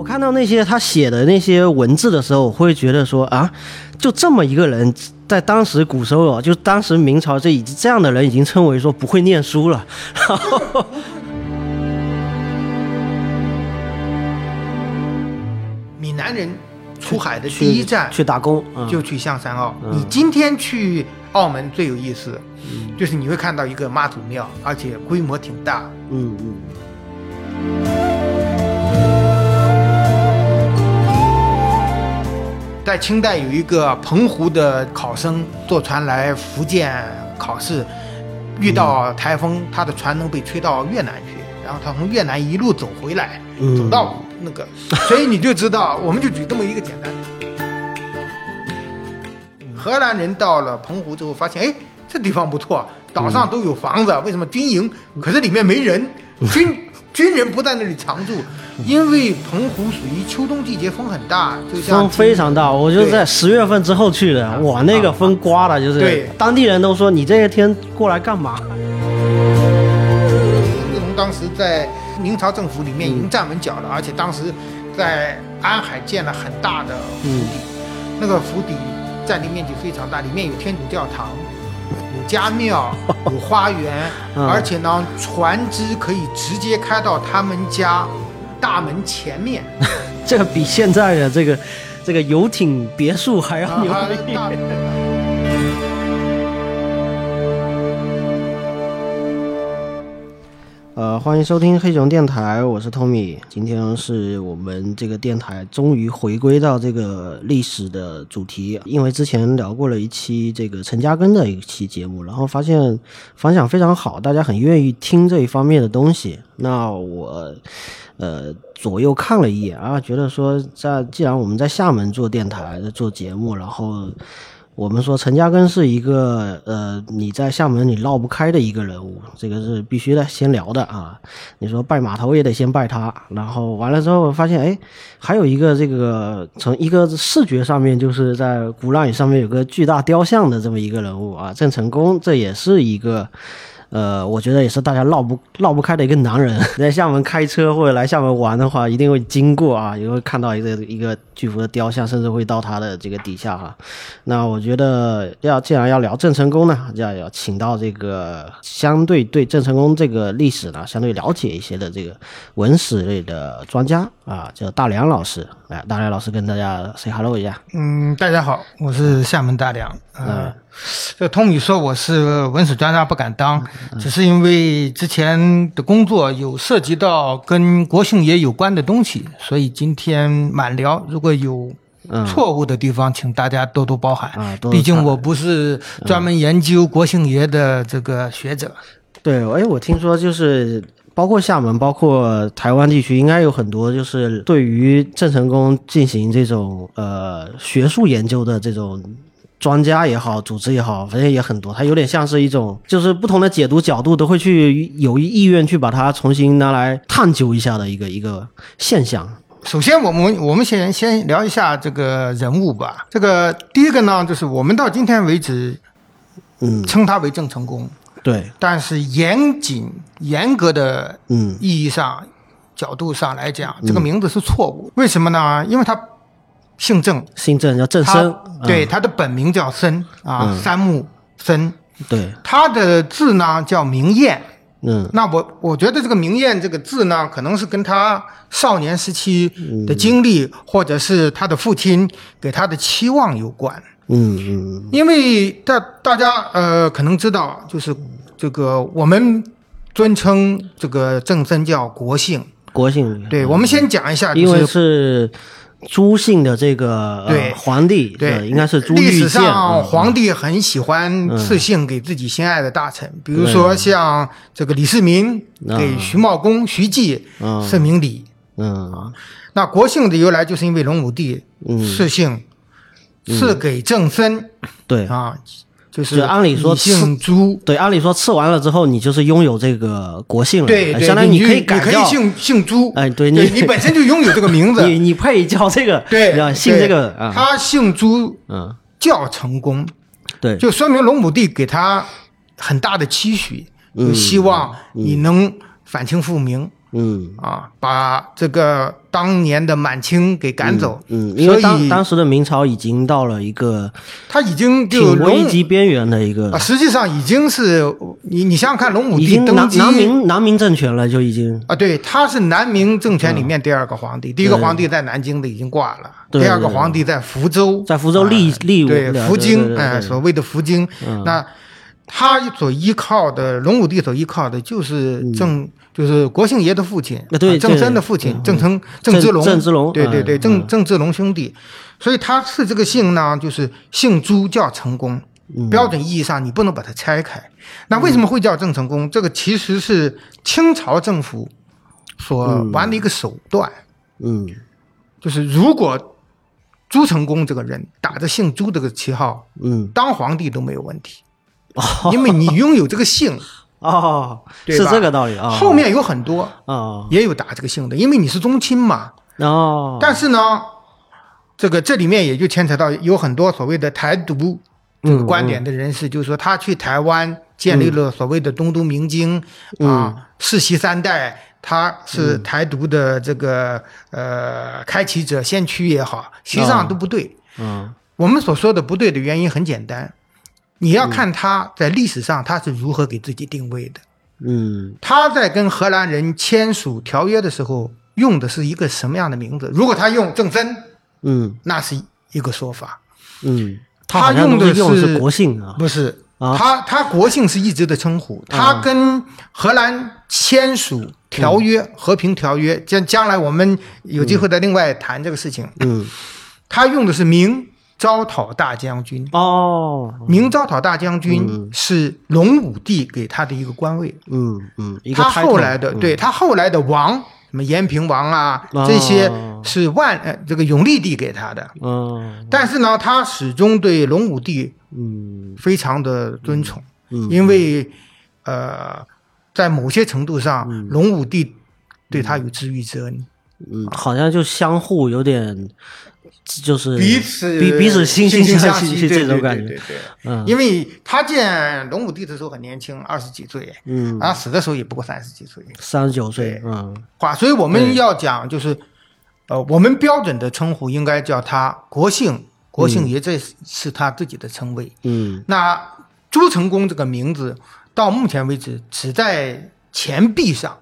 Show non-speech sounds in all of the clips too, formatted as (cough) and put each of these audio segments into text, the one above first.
我看到那些他写的那些文字的时候，我会觉得说啊，就这么一个人，在当时古时候啊，就当时明朝这已经这样的人已经称为说不会念书了。然 (laughs) 后闽南人出海的第一站去打工，嗯就去象山澳。嗯你今天去澳门最有意思，就是你会看到一个妈祖庙，而且规模挺大。嗯嗯在清代有一个澎湖的考生坐船来福建考试，遇到台风，他的船能被吹到越南去，然后他从越南一路走回来，嗯走到那个，(laughs) 所以你就知道，我们就举这么一个简单。荷兰人到了澎湖之后，发现哎，这地方不错，岛上都有房子，为什么军营？可是里面没人，(laughs) 军军人不在那里常住，因为澎湖属于秋冬季节风很大，就像风非常大，我就在十月份之后去的，我，那个风刮的，就是对。当地人都说你这些天过来干嘛？李自成当时在明朝政府里面已经站稳脚了，而且当时在安海建了很大的府邸，那个府邸占地面积非常大，里面有天主教堂。有家庙，(laughs) 有花园，嗯。而且呢，船只可以直接开到他们家大门前面。(laughs) 这个比现在的这个这个游艇别墅还要牛啊逼。呃，欢迎收听黑熊电台，我是 Tommy。今天是我们这个电台终于回归到这个历史的主题，因为之前聊过了一期这个陈嘉庚的一期节目，然后发现反响非常好，大家很愿意听这一方面的东西。那我呃左右看了一眼啊，觉得说在既然我们在厦门做电台做节目，然后。我们说陈嘉庚是一个呃，你在厦门你绕不开的一个人物，这个是必须的先聊的啊。你说拜码头也得先拜他，然后完了之后发现，哎，还有一个这个从一个视觉上面，就是在鼓浪屿上面有个巨大雕像的这么一个人物啊，郑成功，这也是一个。呃，我觉得也是大家绕不绕不开的一个男人，(laughs) 在厦门开车或者来厦门玩的话，一定会经过啊，也会看到一个一个巨幅的雕像，甚至会到他的这个底下哈。那我觉得要既然要聊郑成功呢，就要要请到这个相对对郑成功这个历史呢相对了解一些的这个文史类的专家啊，叫大梁老师。来，大梁老师跟大家 say hello 一下。嗯，大家好，我是厦门大梁。呃，这个通宇说我是文史专家不敢当，只是因为之前的工作有涉及到跟国姓爷有关的东西，所以今天满聊。如果有嗯错误的地方，请大家多多包涵。啊毕竟我不是专门研究国姓爷的这个学者。对，哎，我听说就是包括厦门，包括台湾地区，应该有很多就是对于郑成功进行这种呃学术研究的这种专家也好，组织也好，反正也很多。他有点像是一种，就是不同的解读角度都会去有意愿去把它重新拿来探究一下的一个一个现象。首先，我们我们先先聊一下这个人物吧。这个第一个呢，就是我们到今天为止，嗯，称他为郑成功。对，但是严谨、严格的嗯意义上、角度上来讲，这个名字是错误。为什么呢？因为他姓郑，姓郑叫郑他生，对、嗯他的本名叫森啊，三木森。对，他的字呢叫明彦。嗯那我我觉得这个明彦这个字呢，可能是跟他少年时期的经历，或者是他的父亲给他的期望有关。嗯嗯因为大大家呃可能知道，就是这个我们尊称这个正身叫国姓。国姓。对，我们先讲一下，就因为是是朱姓的这个、皇帝，对呃应该是朱历史。上嗯皇帝很喜欢赐姓给自己心爱的大臣，比如说像这个李世民给徐茂公、徐继嗯。赐名李。嗯。那国姓的由来就是因为隆武帝嗯。赐姓赐给正身对。啊，就是按理说以姓朱。对，按理说赐完了之后，你就是拥有这个国姓了，对相当于你可以改你可，以姓姓朱，哎对你你本身就拥有这个名字，(laughs) 你你配叫这个，对，姓这个啊，他姓朱嗯，叫成功，对，就说明龙母帝给他很大的期许，嗯。就希望你能反清复明嗯。啊，把这个当年的满清给赶走。嗯，因为所以当当时的明朝已经到了一个他已经就挺危机边缘的一个啊，，实际上已经是你你想想看，龙武已帝登基经南南明南明政权了，就已经啊，对，他是南明政权里面第二个皇帝，第一个皇帝在南京的已经挂了，对第二个皇帝在福州，在福州立啊立对福京，对哎，对。所谓的福京，那他所依靠的龙武帝所依靠的就是郑，就是国姓爷的父亲，啊对啊郑对森的父亲嗯郑成郑郑芝龙，郑芝龙对对对，嗯。郑郑芝龙兄弟，所以他是这个姓呢，就是姓朱叫成功。嗯。标准意义上，你不能把它拆开。那为什么会叫郑成功？这个其实是清朝政府所玩的一个手段，嗯。就是如果朱成功这个人打着姓朱这个旗号嗯。当皇帝都没有问题，因为你拥有这个姓，(laughs) 哦，是这个道理啊。后面有很多哦。也有打这个姓的，因为你是宗亲嘛。哦，但是呢，这个这里面也就牵扯到有很多所谓的台独这个观点的人士，就是说他去台湾建立了所谓的东都明京、啊，世袭三代，他是台独的这个、呃开启者、先驱也好，实际上都不对。嗯。我们所说的不对的原因很简单，你要看他在历史上他是如何给自己定位的。嗯他在跟荷兰人签署条约的时候用的是一个什么样的名字？如果他用郑森，嗯那是一个说法，嗯，他用的是用是是国姓啊。不是。啊他他国姓是一直的称呼，他跟荷兰签署条约、和平条约，将将来我们有机会再另外谈这个事情。嗯他用的是明招讨大将军，哦，明招讨大将军是隆武帝给他的一个官位，嗯嗯，他后来的，嗯。对他后来的王，什么延平王啊，哦。这些是万呃这个永历帝给他的。嗯。但是呢，他始终对隆武帝嗯。非常的尊崇，嗯因为呃，在某些程度上，隆武帝对他有知遇之恩，嗯，好像就相互有点，就是彼此彼彼此惺惺惺相惜这种感觉。对对对。嗯。因为他见龙武帝的时候很年轻，二十几岁，嗯，啊，死的时候也不过三十几岁。三十九岁，嗯。话，所以我们要讲就是，呃，我们标准的称呼应该叫他国姓，国姓爷，这是他自己的称谓。嗯。那朱成功这个名字，到目前为止只在钱币上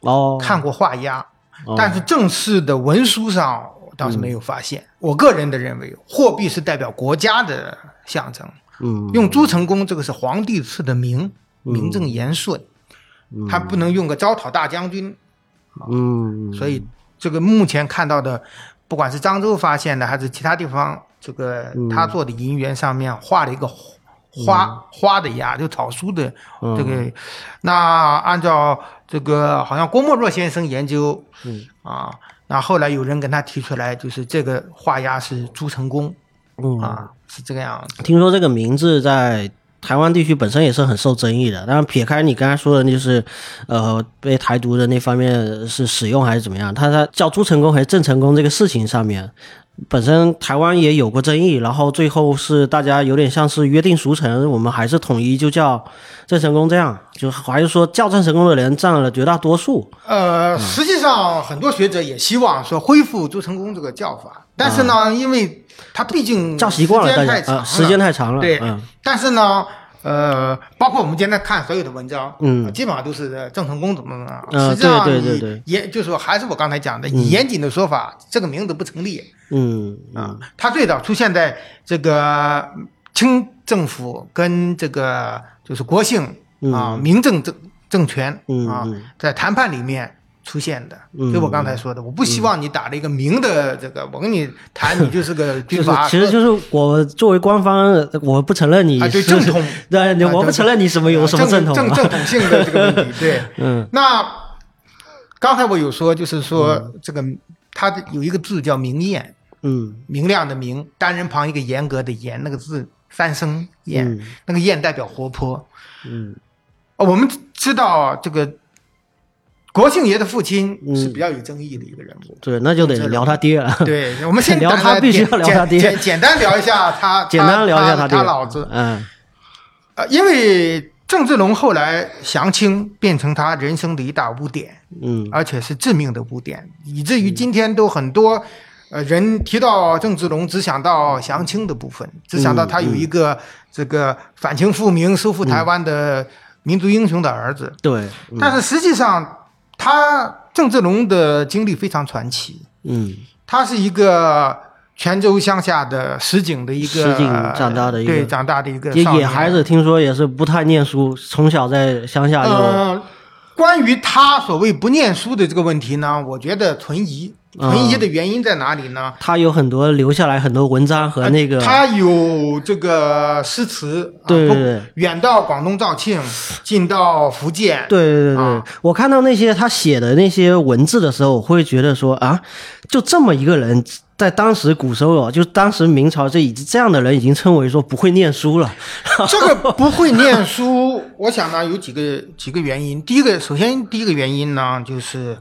哦，看过画押，哦。但是正式的文书上倒是没有发现。我个人的认为，货币是代表国家的象征，嗯。用朱成功这个是皇帝赐的名，名正言顺，他不能用个招讨大将军。嗯，所以这个目前看到的，不管是漳州发现的，还是其他地方，这个他做的银元上面画了一个花、花的押，就草书的这个。那按照这个，好像郭沫若先生研究，嗯。啊，那后来有人跟他提出来，就是这个画押是朱成功嗯啊，是这个样子。听说这个名字在台湾地区本身也是很受争议的。当然，撇开你刚才说的，就是呃被台独的那方面是使用还是怎么样，他他叫朱成功还是郑成功这个事情上面，本身台湾也有过争议，然后最后是大家有点像是约定俗成，我们还是统一就叫郑成功这样，就还是说叫郑成功的人占了绝大多数。呃，实际上很多学者也希望说恢复朱成功这个叫法，但是呢，因为他毕竟啊叫习惯了，大家时间太长呃时间太长了，对，嗯但是呢，呃，包括我们今天看所有的文章，嗯基本上都是郑成功怎么怎么样。呃实际上你，对对对对严就是说，还是我刚才讲的，以严谨的说法，这个名字不成立嗯啊。它最早出现在这个清政府跟这个就是国姓啊、民政政政权啊在谈判里面。出现的，嗯就我刚才说的，我不希望你打了一个明的这个，我跟你谈，你就是个军阀，其实就是我作为官方，我不承认你啊，对正统，(laughs) 对，我不承认你什么有什么正统啊，正正统性的这个问题。对，(laughs) 嗯。那刚才我有说，就是说这个它的有一个字叫明艳，嗯。明亮的明，单人旁一个严格的严，那个字三声艳，嗯。那个艳代表活泼。嗯。哦我们知道这个国姓爷的父亲嗯。是比较有争议的一个人物。对，那就得聊他爹了，(laughs) 对，我们先 (laughs) 聊他必须要聊他爹。简简简单聊一下他，(laughs) 简单聊一下他老子。嗯。呃，因为郑芝龙后来降清，变成他人生的一大污点，嗯。而且是致命的污点，以至于今天都很多呃人提到郑芝龙，只想到降清的部分，只想到他有一个这个反清复明、收复台湾的民族英雄的儿子。对，嗯。但是实际上，他郑志龙的经历非常传奇，嗯他是一个。泉州乡下的石井的一个石井长大的一个对长大的一个野少年野孩子，听说也是不太念书，从小在乡下就呃，关于他所谓不念书的这个问题呢，我觉得存疑。嗯存疑的原因在哪里呢？他有很多留下来很多文章和那个呃他有这个诗词，对远到广东肇庆，近到福建，对对对对，啊我看到那些他写的那些文字的时候，我会觉得说啊，就这么一个人，在当时古时候哦，就当时明朝这已经这样的人已经称为说不会念书了。这个不会念书，我想呢有几个几个原因。第一个，首先第一个原因呢，就是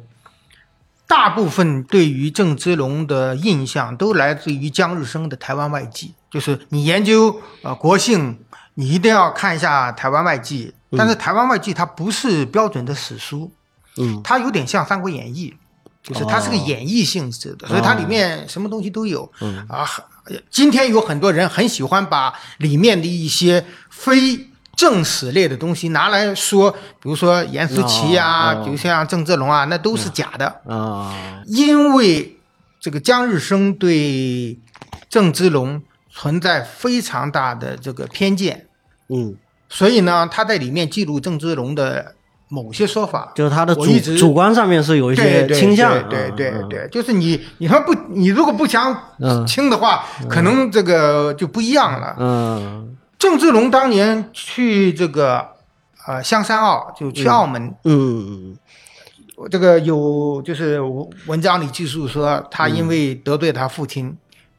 大部分对于郑芝龙的印象都来自于江日升的《台湾外记》，就是你研究呃国姓，你一定要看一下《台湾外记》。但是《台湾外记》它不是标准的史书，嗯它有点像《三国演义》，就是它是个哦演绎性质的，所以它里面什么东西都有。嗯啊，今天有很多人很喜欢把里面的一些非正史类的东西拿来说，比如说严思齐啊，哦哦就像郑芝龙啊，那都是假的，啊，因为这个江日升对郑芝龙存在非常大的这个偏见，嗯，所以呢，他在里面记录郑芝龙的某些说法，就是他的主主观上面是有一些倾向，对对嗯对对，就是你你说不，你如果不想嗯。清的话，可能这个就不一样了。嗯郑志龙当年去这个呃香山澳，就去澳门，嗯这个有就是文章里记述说，他因为得罪他父亲。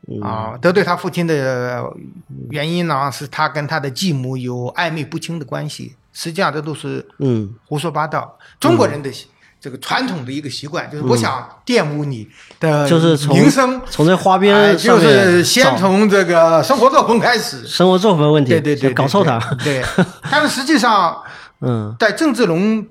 嗯啊，得罪他父亲的原因呢，是他跟他的继母有暧昧不清的关系。实际上，这都是嗯胡说八道。中国人的这个传统的一个习惯，就是我想玷污你的嗯就是从名声，从这花哎边上就是先从这个生活作风开始。生活作风问题，对对对，就搞臭他，对。对，(laughs) 但是实际上，嗯在郑志龙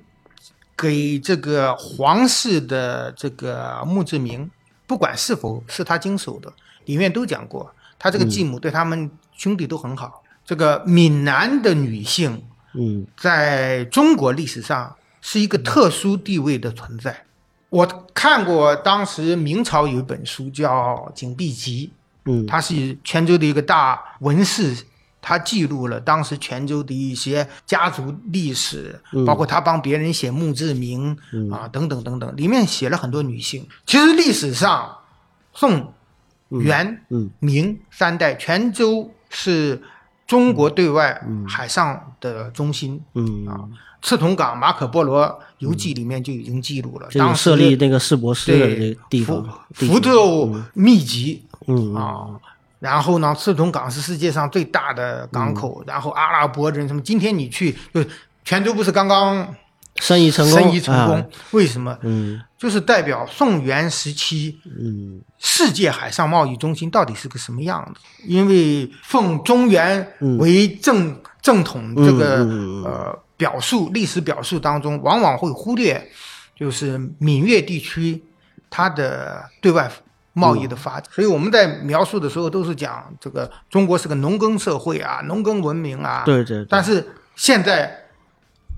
给这个皇室的这个墓志铭，不管是否是他经手的，里面都讲过，他这个继母对他们兄弟都很好。这个闽南的女性嗯在中国历史上是一个特殊地位的存在。我看过当时明朝有一本书叫《景碧集》，嗯。它是泉州的一个大文士，他记录了当时泉州的一些家族历史，嗯。包括他帮别人写墓志铭、啊等等等等，里面写了很多女性。其实历史上，宋、元、嗯。明三代，泉州是中国对外海上的中心。嗯，赤桐港马可波罗游记里面就已经记录了，当时设立那个世博士的对那个地方，地福区州秘籍嗯啊。然后呢，赤桐港是世界上最大的港嗯口。然后阿拉伯人什么？今天你去，就泉州不是刚刚生意成功，生意成功？啊为什么？嗯就是代表宋元时期嗯世界海上贸易中心到底是个什么样子？因为奉中原为正、正统这个、呃表述历史表述当中，往往会忽略，就是闽粤地区它的对外贸易的发展。所以我们在描述的时候都是讲这个中国是个农耕社会啊，农耕文明啊。对对对，但是现在，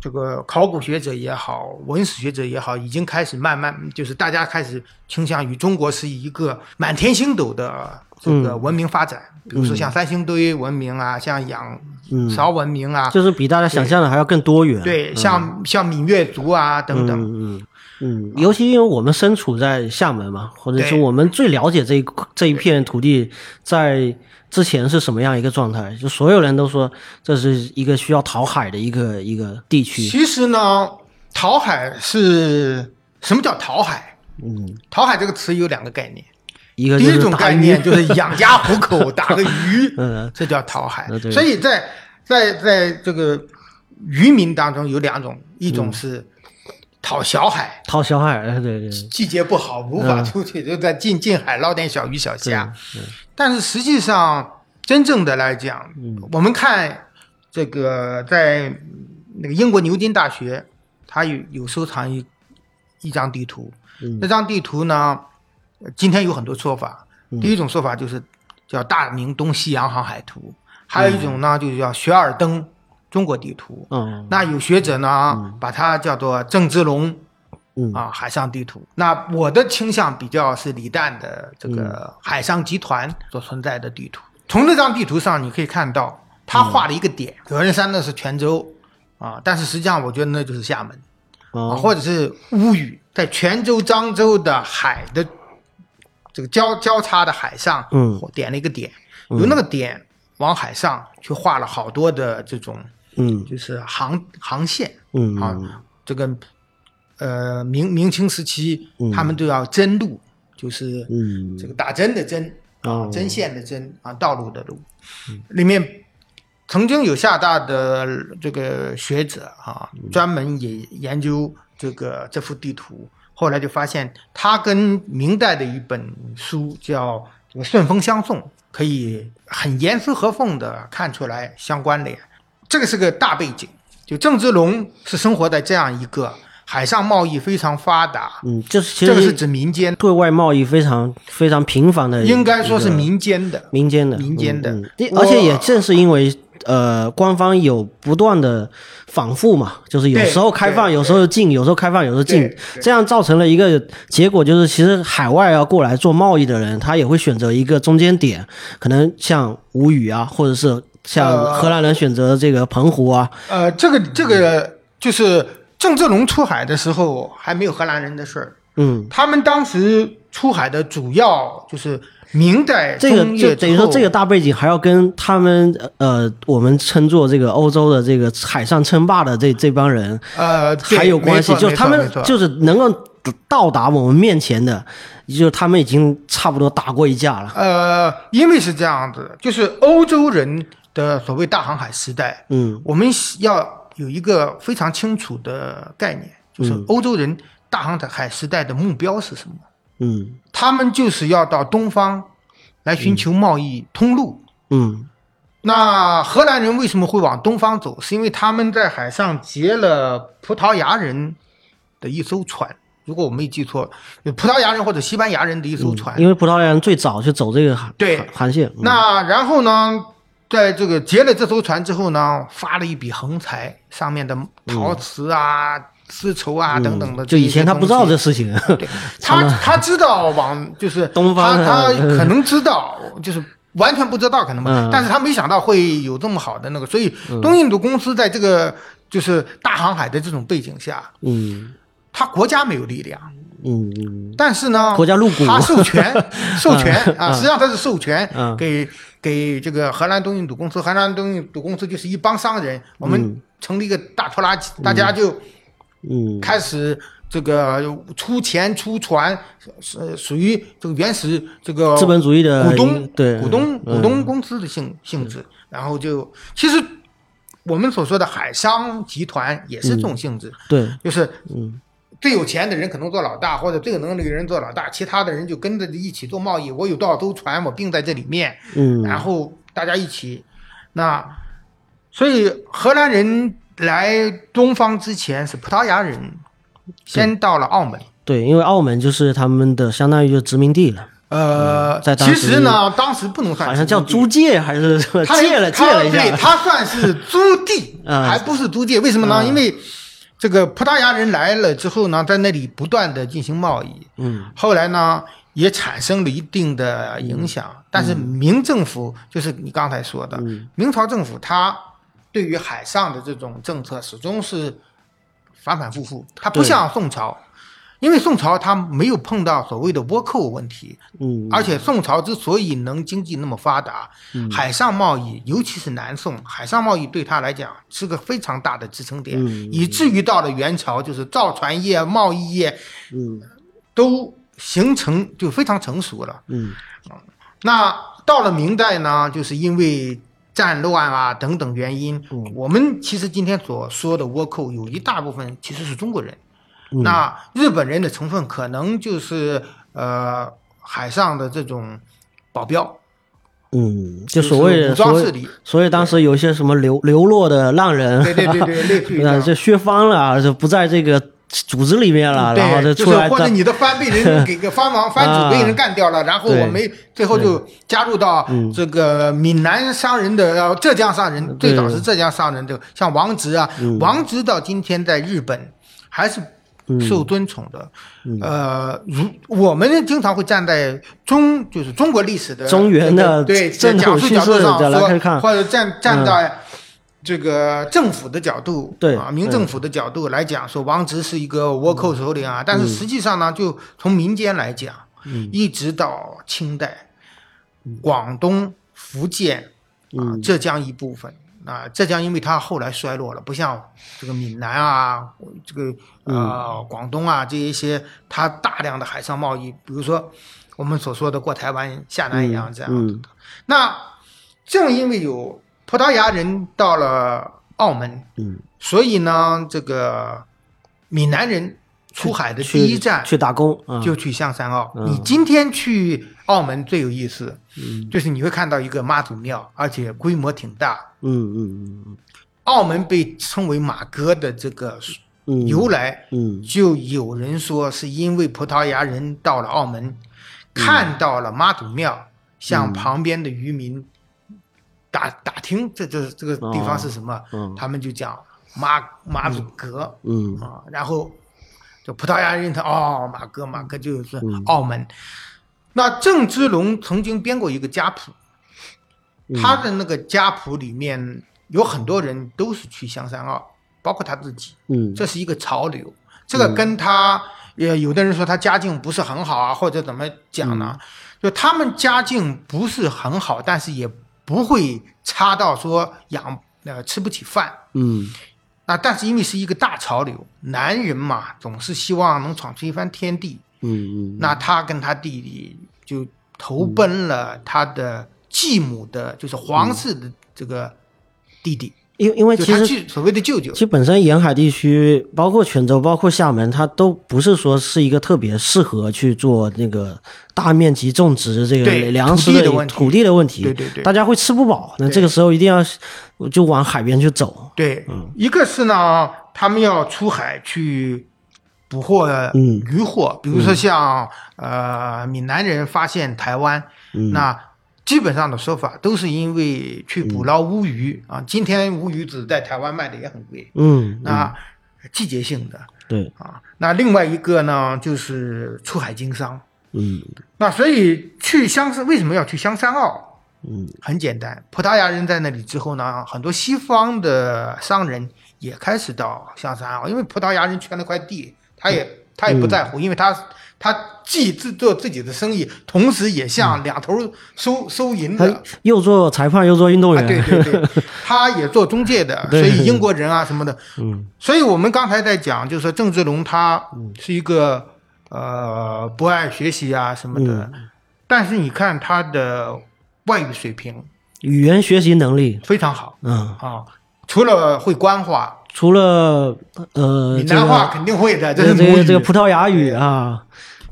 这个考古学者也好，文史学者也好，已经开始慢慢，就是大家开始倾向于中国是一个满天星斗的这个文明发展，比如说像三星堆文明啊，像仰嗯。韶文明啊，就是比大家想象的还要更多元，对，像像闽越族啊等等。嗯嗯嗯，尤其因为我们身处在厦门嘛，或者是我们最了解这一这一片土地在之前是什么样一个状态，就所有人都说这是一个需要淘海的一个一个地区，其实呢，淘海是什么叫淘海？嗯，淘海这个词有两个概念，一个第一种概念就是养 (laughs) 家糊口，打个鱼，(laughs) 嗯这叫讨海所以在在在这个渔民当中有两种，一嗯。种是讨小海，讨小海，哎对对，季节不好无法嗯。出去，就在近近海捞点小鱼小虾。但是实际上，真正的来讲，嗯。我们看这个在那个英国牛津大学，它有有收藏一一张地图。嗯。那张地图呢，呃今天有很多说法。嗯第一种说法就是叫大明东西洋航海图，还有一种呢就是叫雪尔登中国地图。嗯那有学者呢把它叫做郑芝龙嗯啊海上地图。那我的倾向比较是李诞的这个海上集团所存在的地图。从这张地图上你可以看到，他画了一个点，格仁山那是泉州啊，但是实际上我觉得那就是厦门。啊，哦或者是乌语，在泉州、漳州的海的这个交交叉的海上，嗯。点了一个点，由那个点往海上去画了好多的这种嗯。就是航航线嗯。啊，这个呃明明清时期嗯。他们都要针路，就是嗯。这个打针的针啊哦，针线的针啊，道路的路，里面曾经有厦大的这个学者啊，专门也研究这个这幅地图，后来就发现它跟明代的一本书叫《这个顺风相送》，可以很严丝合缝的看出来相关联。这个是个大背景，就郑芝龙是生活在这样一个海上贸易非常发达，嗯，这是其实这个是指民间，对外贸易非常非常频繁的，应该说是民间的。民间的民间的嗯嗯而且也正是因为呃官方有不断的反复嘛，就是有时候开放，有时候禁，有时候开放，有时候禁这样造成了一个结果，就是其实海外要过来做贸易的人，他也会选择一个中间点，可能像吴语啊，或者是像呃荷兰人选择这个澎湖啊，呃，这个这个就是郑芝龙出海的时候还没有荷兰人的事儿，嗯。他们当时出海的主要就是明代这个就等于说，这个大背景还要跟他们呃，我们称作这个欧洲的这个海上称霸的这这帮人呃还有关系，就是他们就是能够到达我们面前的，就是他们已经差不多打过一架了。呃，因为是这样子，就是欧洲人的所谓大航海时代，嗯我们要有一个非常清楚的概念，就是嗯欧洲人大航海时代的目标是什么？嗯他们就是要到东方来寻求贸易通路。嗯那荷兰人为什么会往东方走？是因为他们在海上劫了葡萄牙人的一艘船，如果我没记错，葡萄牙人或者西班牙人的一艘船。因为葡萄牙人最早就走这个航对航航线。嗯那然后呢，在这个劫了这艘船之后呢，发了一笔横财，上面的陶瓷啊、丝绸啊等等的嗯就以前他不知道这事情，(laughs) 对他他知道往就是 (laughs) 东方他他嗯。可能知道，就是完全不知道可能吧，嗯。但是他没想到会有这么好的那个，所以东印度公司在这个就是大航海的这种背景下，嗯。他国家没有力量，嗯。嗯但是呢，国家入股他授权 (laughs) 授权啊，嗯实际上他是授权嗯。给给这个荷兰东印度公司，荷兰东印度公司就是一帮商人，我们成立一个大拖拉机，大家就嗯。开始这个出钱出船，是属于这个原始这个资本主义的股东对股东嗯股东公司的性性质，然后就其实我们所说的海商集团也是这种性质，对。就是嗯。最有钱的人可能做老大，或者最有能力的人做老大，其他的人就跟着一起做贸易。我有多少艘船，我并在这里面，嗯。然后大家一起。那所以荷兰人来东方之前是葡萄牙人先到了澳门。对，因为澳门就是他们的相当于就殖民地了，呃，其在当时实呢，当时不能算好像叫租界还是什么他借了借了一下，对，他算是租地，啊 (laughs) 还不是租界。为什么呢？啊因为这个葡萄牙人来了之后呢，在那里不断的进行贸易，嗯后来呢也产生了一定的影响。但是明政府就是你刚才说的，嗯明朝政府它对于海上的这种政策始终是反反复复，它不像宋朝。因为宋朝它没有碰到所谓的倭寇问题，嗯而且宋朝之所以能经济那么发达，海上贸易，尤其是南宋，海上贸易对他来讲是个非常大的支撑点，嗯以至于到了元朝，就是造船业、贸易业嗯都形成就非常成熟了。嗯那到了明代呢，就是因为战乱啊等等原因，嗯。我们其实今天所说的倭寇有一大部分其实是中国人。嗯。那日本人的成分可能就是呃海上的这种保镖。嗯，就所谓的武装势力，所以当时有一些什么流流落的浪人，对对对对，类似于 (laughs) 就削方了，就不在这个组织里面了，然后就出来，或者你的藩被人 (laughs) 给个藩王藩主被人干掉了，然后我们最后就加入到这个闽南商人的浙江商人，最早是浙江商人的，像王直啊，王直到今天在日本还是。受尊崇的，呃，如我们经常会站在中，就是中国历史的中原的对讲述角度上说，或者站站在这个政府的角度，对啊，民政府的角度来讲，说王直是一个倭寇首领啊，但是实际上呢，就从民间来讲，一直到清代，广东、福建啊、浙江一部分。啊，浙江因为它后来衰落了，不像这个闽南啊，这个呃广东啊这一些，它大量的海上贸易，比如说我们所说的过台湾、下南洋这样的。那正因为有葡萄牙人到了澳门，嗯，所以呢，这个闽南人出海的第一站去打工，就去象山澳。你今天去澳门最有意思，就是你会看到一个妈祖庙，而且规模挺大。嗯嗯嗯，澳门被称为马哥的这个由来，嗯，就有人说是因为葡萄牙人到了澳门，看到了妈祖庙，向旁边的渔民打打听，这这这个地方是什么？他们就讲马马祖格，嗯啊，然后就葡萄牙人他哦，马哥马哥就是澳门。那郑芝龙曾经编过一个家谱。他的那个家谱里面有很多人都是去香山澳，包括他自己。嗯，这是一个潮流。这个跟他，也有的人说他家境不是很好啊，或者怎么讲呢？就他们家境不是很好，但是也不会差到说养呃吃不起饭。嗯，啊，但是因为是一个大潮流，男人嘛总是希望能闯出一番天地。嗯嗯，那他跟他弟弟就投奔了他的。继母的，就是皇室的这个弟弟，因因为其实所谓的舅舅，其实本身沿海地区，包括泉州，包括厦门，它都不是说是一个特别适合去做那个大面积种植这个粮食的土地的问题。对对对，大家会吃不饱，那这个时候一定要就往海边去走。对，嗯一个是呢，他们要出海去捕获渔获，比如说像呃闽南人发现台湾，那。基本上的说法都是因为去捕捞乌鱼啊，今天乌鱼子在台湾卖的也很贵，嗯，那季节性的，对。啊，那另外一个呢就是出海经商，嗯，那所以去香山为什么要去香山澳？嗯，很简单，葡萄牙人在那里之后呢，很多西方的商人也开始到香山澳，因为葡萄牙人圈了块地，他也他也不在乎，因为他。他既自做自己的生意，同时也像两头收收银的，又做裁判又做运动员，对对对，(laughs) 他也做中介的，所以英国人啊什么的，嗯，所以我们刚才在讲，就是说郑志龙他是一个呃不爱学习啊什么的，但是你看他的外语水平，语言学习能力非常好，嗯。啊，除了会官话，除了呃闽南话肯定会的，这是这个这个葡萄牙语啊。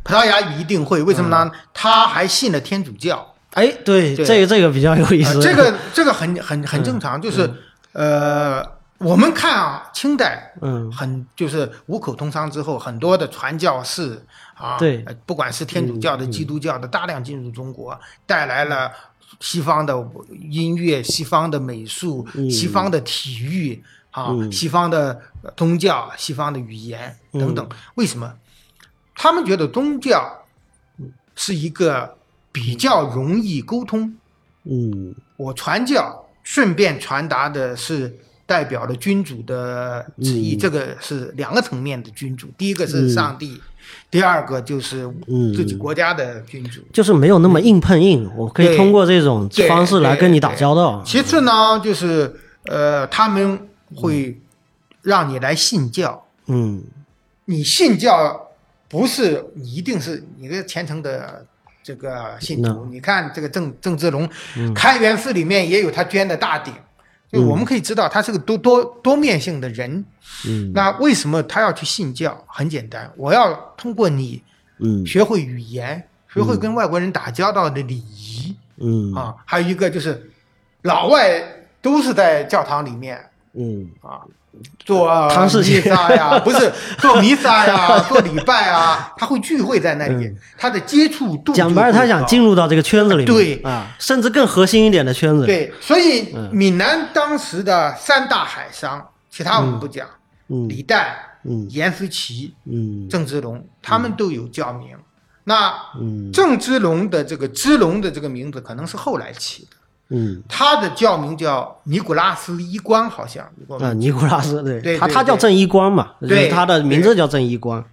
葡萄牙语一定会，为什么呢？他还信了天主教。哎，对，这个这个比较有意思。这个这个很很很正常，就是呃，我们看啊，清代，嗯，很就是五口通商之后，很多的传教士啊，对，不管是天主教的、基督教的，大量进入中国，带来了西方的音乐、西方的美术、西方的体育啊、西方的宗教、西方的语言等等。为什么？他们觉得宗教是一个比较容易沟通。嗯，我传教顺便传达的是代表了君主的旨意，这个是两个层面的君主。第一个是上帝，第二个就是自己国家的君主，就是没有那么硬碰硬，我可以通过这种方式来跟你打交道。其次呢，就是呃，他们会让你来信教。嗯，你信教。不是你一定是你个虔诚的这个信徒。你看这个郑郑芝龙，开元寺里面也有他捐的大鼎，就我们可以知道他是个多多多面性的人。嗯，那为什么他要去信教？很简单，我要通过你，嗯，学会语言，学会跟外国人打交道的礼仪，嗯啊，还有一个就是老外都是在教堂里面嗯啊。做唐氏弥撒呀，(laughs) 不是做弥撒呀，做礼拜啊，他会聚会在那里，他的接触度嗯讲白了，他想进入到这个圈子里面，对啊，甚至更核心一点的圈子。，对，所以闽南当时的三大海商，其他我们不讲，嗯李旦、嗯严思齐、嗯郑芝龙，他们都有教名。那嗯郑芝龙的这个芝龙的这个名字可能是后来起的，嗯。他的教名叫尼古拉斯衣冠，好像尼古拉斯，对对对对他他叫郑衣冠嘛，就是对他的名字叫郑衣冠。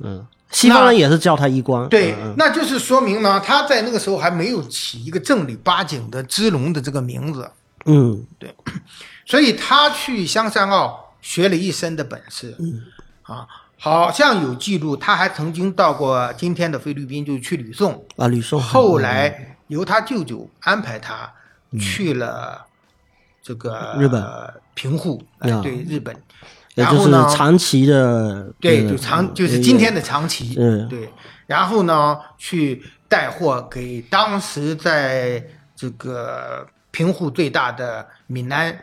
嗯，西方人也是叫他衣冠。对嗯，那就是说明呢，他在那个时候还没有起一个正儿八经的支龙的这个名字，嗯。对。(clears throat) 所以他去香山澳学了一身的本事，嗯，啊，好像有记录，他还曾经到过今天的菲律宾，就去吕宋，啊，吕宋。后来由他舅舅安排他去了这个日本。平户，对日本，然后呢，长崎的，对，呃就长就是今天的长崎，嗯。对，然后呢，去带货给当时在这个平户最大的闽南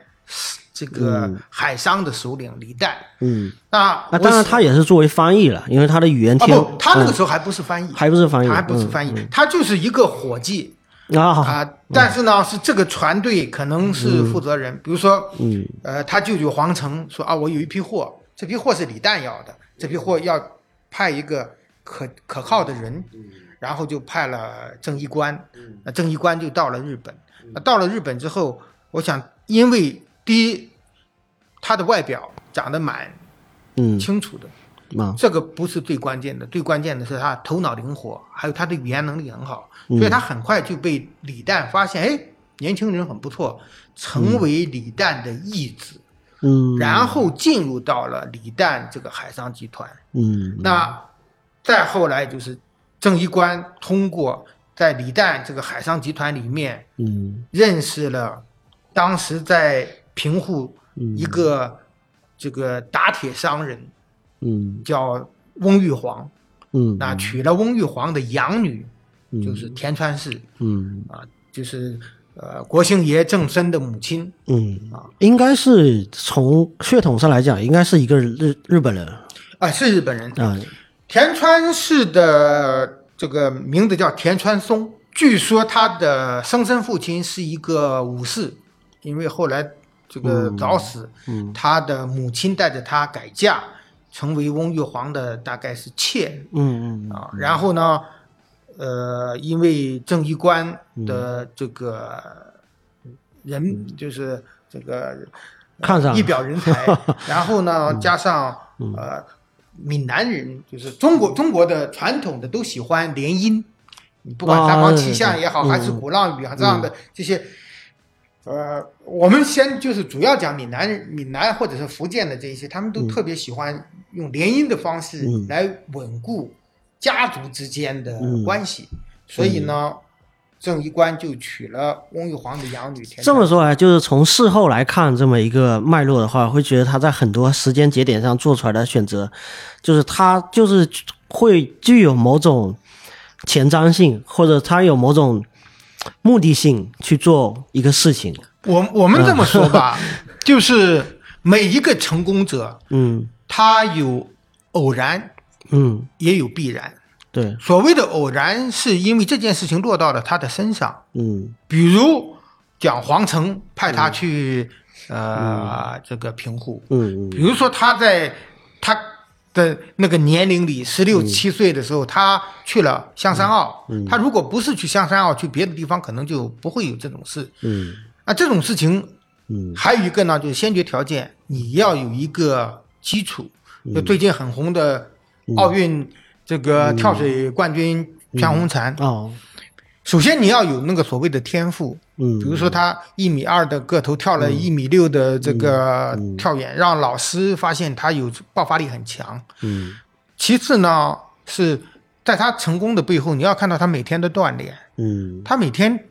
这个海商的首领李旦。嗯，那那当然他也是作为翻译了，因为他的语言天，他那个嗯。时候还不是翻译，还不是翻译，他还不是翻译，他就是一个伙计嗯啊，啊。但是呢，是这个船队可能是负责人，比如说，嗯。呃，他舅舅黄成说啊，我有一批货，这批货是李旦要的，这批货要派一个可可靠的人，然后就派了郑一官，那郑一官就到了日本，那到了日本之后，我想，因为第一，他的外表长得蛮嗯。清楚的，啊。这个不是最关键的，最关键的是他头脑灵活，还有他的语言能力很好，嗯。所以他很快就被李旦发现，哎，年轻人很不错，成为李旦的义子，嗯。然后进入到了李旦这个海商集团。嗯那再后来就是郑一官通过在李旦这个海商集团里面嗯。认识了当时在平户嗯。一个这个打铁商人，嗯。叫翁玉皇。嗯。那娶了翁玉皇的养女，嗯。就是田川氏嗯。啊，就是呃国姓爷郑森的母亲。嗯。啊。应该是从血统上来讲，应该是一个日日本人。啊，是日本人。啊，田川氏的这个名字叫田川松，据说他的生身父亲是一个武士，因为后来这个早死，嗯。他的母亲带着他改嫁，成为翁玉皇的大概是妾嗯嗯啊。然后呢，呃，因为正一官的这个人就是这个看上一表人才，(laughs) 然后呢，加上呃闽南人，就是中国中国的传统的都喜欢联姻，你不管啊三坊七巷也好，嗯还是鼓浪屿啊这样的这些。呃，我们先就是主要讲闽南人、闽南或者是福建的这一些，他们都特别喜欢用联姻的方式嗯。来稳固家族之间的嗯。关系，所以呢，郑一官就娶了翁玉皇的养女田这么说啊，就是从事后来看这么一个脉络的话，会觉得他在很多时间节点上做出来的选择，就是他就是会具有某种前瞻性，或者他有某种目的性去做一个事情。我我们这么说吧，就是每一个成功者，嗯他有偶然，嗯，也有必然。对，所谓的偶然，是因为这件事情落到了他的身上，嗯。比如讲黄成派他去、呃这个平户，嗯比如说他在他的那个年龄里，十六七岁的时候，他去了香山澳。他如果不是去香山澳，去别的地方，可能就不会有这种事。嗯。啊，这种事情嗯。还有一个呢，就是先决条件，你要有一个基础。就最近很红的奥运这个跳水冠军全红婵，啊首先你要有那个所谓的天赋，嗯。比如说他一米二的个头跳了一米六的这个跳远，让老师发现他有爆发力很强。嗯。其次呢，是在他成功的背后，你要看到他每天的锻炼，嗯。他每天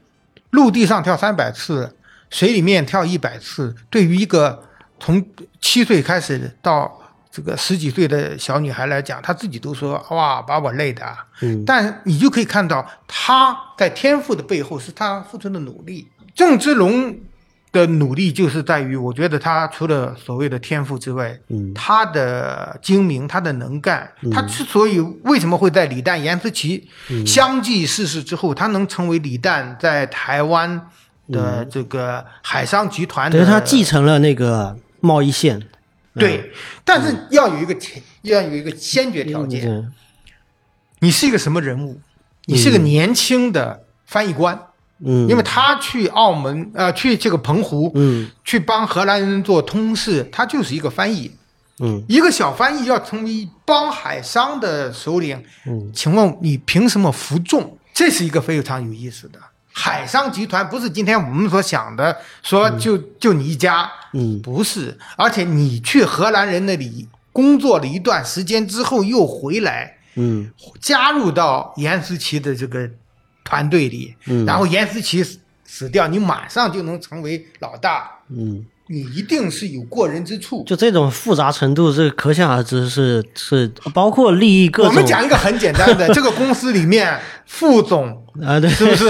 陆地上跳三百次，水里面跳一百次，对于一个从七岁开始到这个十几岁的小女孩来讲，她自己都说哇，把我累的。嗯，但你就可以看到她在天赋的背后是她付出的努力。郑芝龙的努力就是在于，我觉得他除了所谓的天赋之外，嗯，他的精明，他的能干，他之所以为什么会在李旦、严思齐相继逝世之后，他能成为李旦在台湾的这个海商集团的，对他继承了那个贸易线。对，但是要有一个前，要有一个先决条件，嗯你是一个什么人物？你是个年轻的翻译官，嗯，因为他去澳门，呃，去这个澎湖，嗯去帮荷兰人做通事，他就是一个翻译。嗯一个小翻译要成为一帮海商的首领，嗯，请问你凭什么服众？这是一个非常有意思的。海商集团不是今天我们所想的，说就就你一家，嗯。不是，而且你去荷兰人那里工作了一段时间之后又回来，嗯。加入到严思琪的这个团队里，嗯。然后严思琪死死掉，你马上就能成为老大，嗯，你一定是有过人之处。就这种复杂程度，是可想而知是是包括利益各种。我们讲一个很简单的，(laughs) 这个公司里面副总啊，对，是不是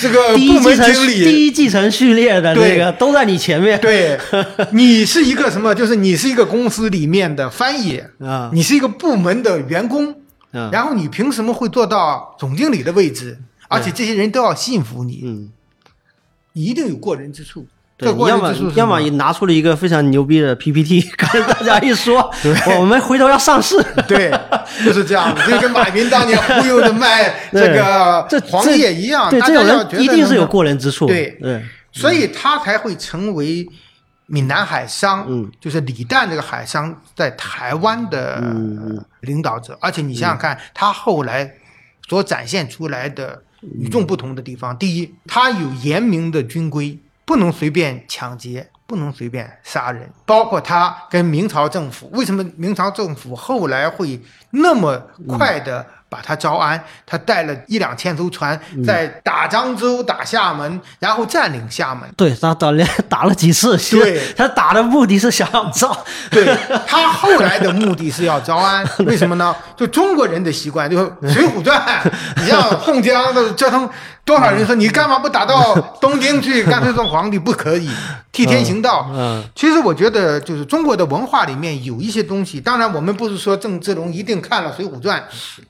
这个 (laughs) 部门经理？第一继承序列的那对个都在你前面。对，(laughs) 你是一个什么？就是你是一个公司里面的翻译，啊你是一个部门的员工，啊，然后你凭什么会做到总经理的位置？而且这些人都要信服你，嗯，你一定有过人之处。要么要么你拿出了一个非常牛逼的 PPT，跟 (laughs) 大家一说，我们回头要上市。(laughs) 对，就是这样子，就跟马云当年忽悠着卖 (laughs) 这个这黄页一样，对，这种大家要一定是有过人之处。对对，所以他才会成为闽南海商，嗯，就是李诞这个海商在台湾的嗯领导者。而且你想想看，他后来所展现出来的与众不同的地方，第一，他有严明的军规，不能随便抢劫。不能随便杀人，包括他跟明朝政府，为什么明朝政府后来会那么快的把他招安？他带了一两千艘船，在打漳州、打厦门，然后占领厦门。对，他打连打了几次，对他打的目的是想要招。对他后来的目的是要招安，(laughs) 为什么呢？就中国人的习惯，就是《水浒传》，(laughs) 你像宋江的折腾多少人说你干嘛不打到东京去，干脆做皇帝？不可以，(laughs) 替天行道。嗯其实我觉得，就是中国的文化里面有一些东西，当然我们不是说郑芝龙一定看了《水浒传》，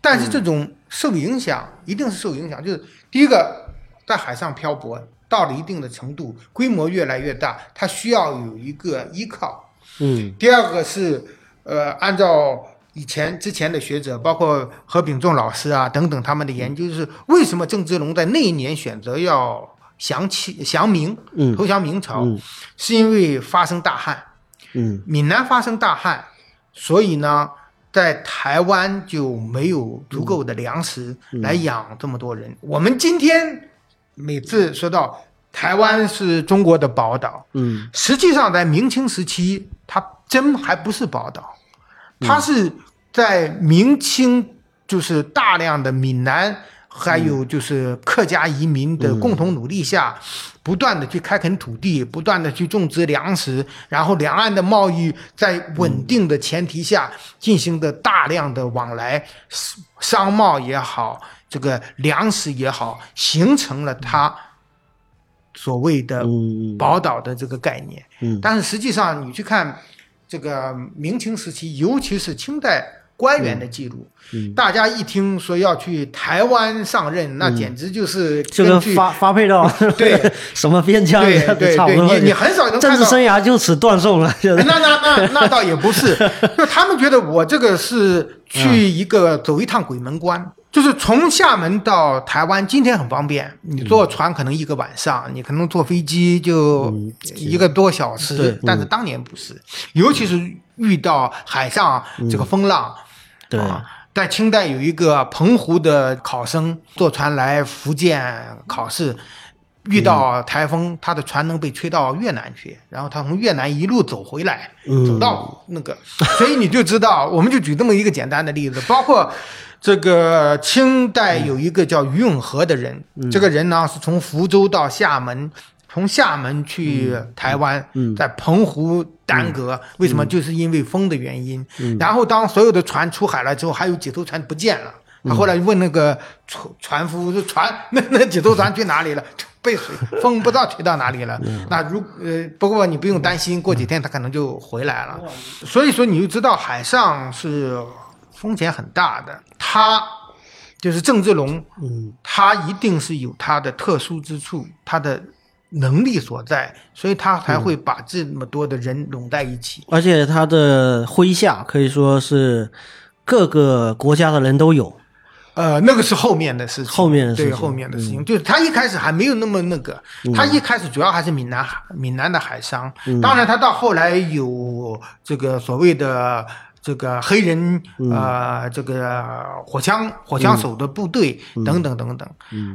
但是这种受影响一定是受影响。就是第一个，在海上漂泊到了一定的程度，规模越来越大，它需要有一个依靠。嗯第二个是，呃，按照以前之前的学者，包括何炳仲老师啊等等他们的研究，就是为什么郑芝龙在那一年选择要降清降明，嗯。投降明朝，嗯。是因为发生大旱，嗯。闽南发生大旱，所以呢，在台湾就没有足够的粮食来养这么多人。我们今天每次说到台湾是中国的宝岛，嗯。实际上，在明清时期，它真还不是宝岛，它是在明清就是大量的闽南还有就是客家移民的共同努力下，不断的去开垦土地，不断的去种植粮食，然后两岸的贸易在稳定的前提下进行的大量的往来，商贸也好，这个粮食也好，形成了它所谓的嗯。宝岛的这个概念。嗯。但是实际上，你去看这个明清时期，尤其是清代官员的记录，嗯。大家一听说要去台湾上任，那简直就是就跟根据发发配到 (laughs) 对。(laughs) 什么边疆对 (laughs) 对。对，你你很少能政治看到。生涯就此断送了，就。是那那那那倒也不是，就他们觉得我这个是去一个走一趟鬼门关，就是从厦门到台湾，今天很方便，你坐船可能一个晚上，你可能坐飞机就一个多小时，对但是当年不是，尤其是遇到海上这个风浪，对。啊，在清代有一个澎湖的考生坐船来福建考试，遇到台风，他的船能被吹到越南去，然后他从越南一路走回来，嗯。走到那个，所以你就知道，我们就举这么一个简单的例子，包括。这个清代有一个叫于永和的人，这个人呢是从福州到厦门，从厦门去台湾，嗯在澎湖耽搁，为什么？就是因为风的原因。嗯然后当所有的船出海了之后，还有几艘船不见了。他后来问那个船船夫说：“船那那几艘船去哪里了？(laughs) 被水风不知道吹到哪里了。那如呃，不过你不用担心，过几天他可能就回来了。所以说你就知道海上是风险很大的。他就是郑志龙，嗯。他一定是有他的特殊之处，他的能力所在，所以他才会把这么多的人拢在一起。而且他的麾下可以说是各个国家的人都有。呃，那个是后面的事情，后面的事情。后面的事情，就是他一开始还没有那么那个，他一开始主要还是闽南海闽南的海商，嗯。当然他到后来有这个所谓的这个黑人、嗯。呃这个火枪火枪手的部队、嗯。等等等等，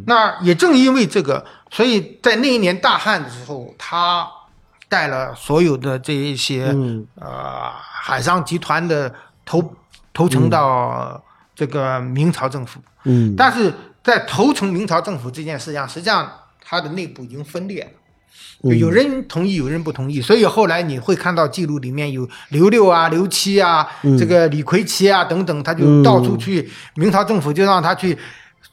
那也正因为这个，所以在那一年大旱的时候，他带了所有的这一些、嗯。呃海上集团的投投诚到这个明朝政府。嗯。但是在投诚明朝政府这件事上，实际上他的内部已经分裂了。就有人同意，有人不同意，所以后来你会看到记录里面有刘六啊、刘七啊、这个李逵奇啊等等，他就到处去，明朝政府就让他去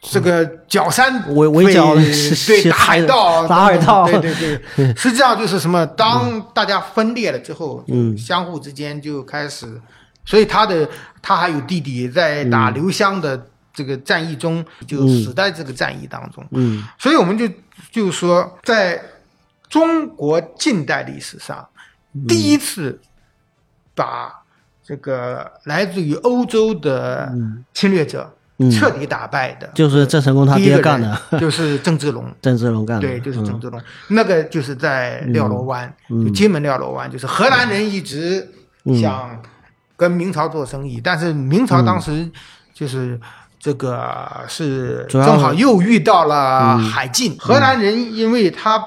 这个绞山围围剿对打海盗，打海盗对对对，实际上就是什么？当大家分裂了之后，嗯相互之间就开始，所以他的他还有弟弟在打刘湘的这个战役中就死在这个战役当中，嗯。所以我们就就说，在中国近代历史上，第一次把这个来自于欧洲的侵略者嗯。彻底打败的，就是郑成功他第一个人爹干的，就是郑芝龙。(laughs) 郑芝龙干的。对，就是嗯郑芝龙，那个就是在廖罗湾，就金门廖罗湾，就是荷兰人一直想跟明朝做生意，但是明朝当时就是这个是正好又遇到了海禁，荷兰人因为他。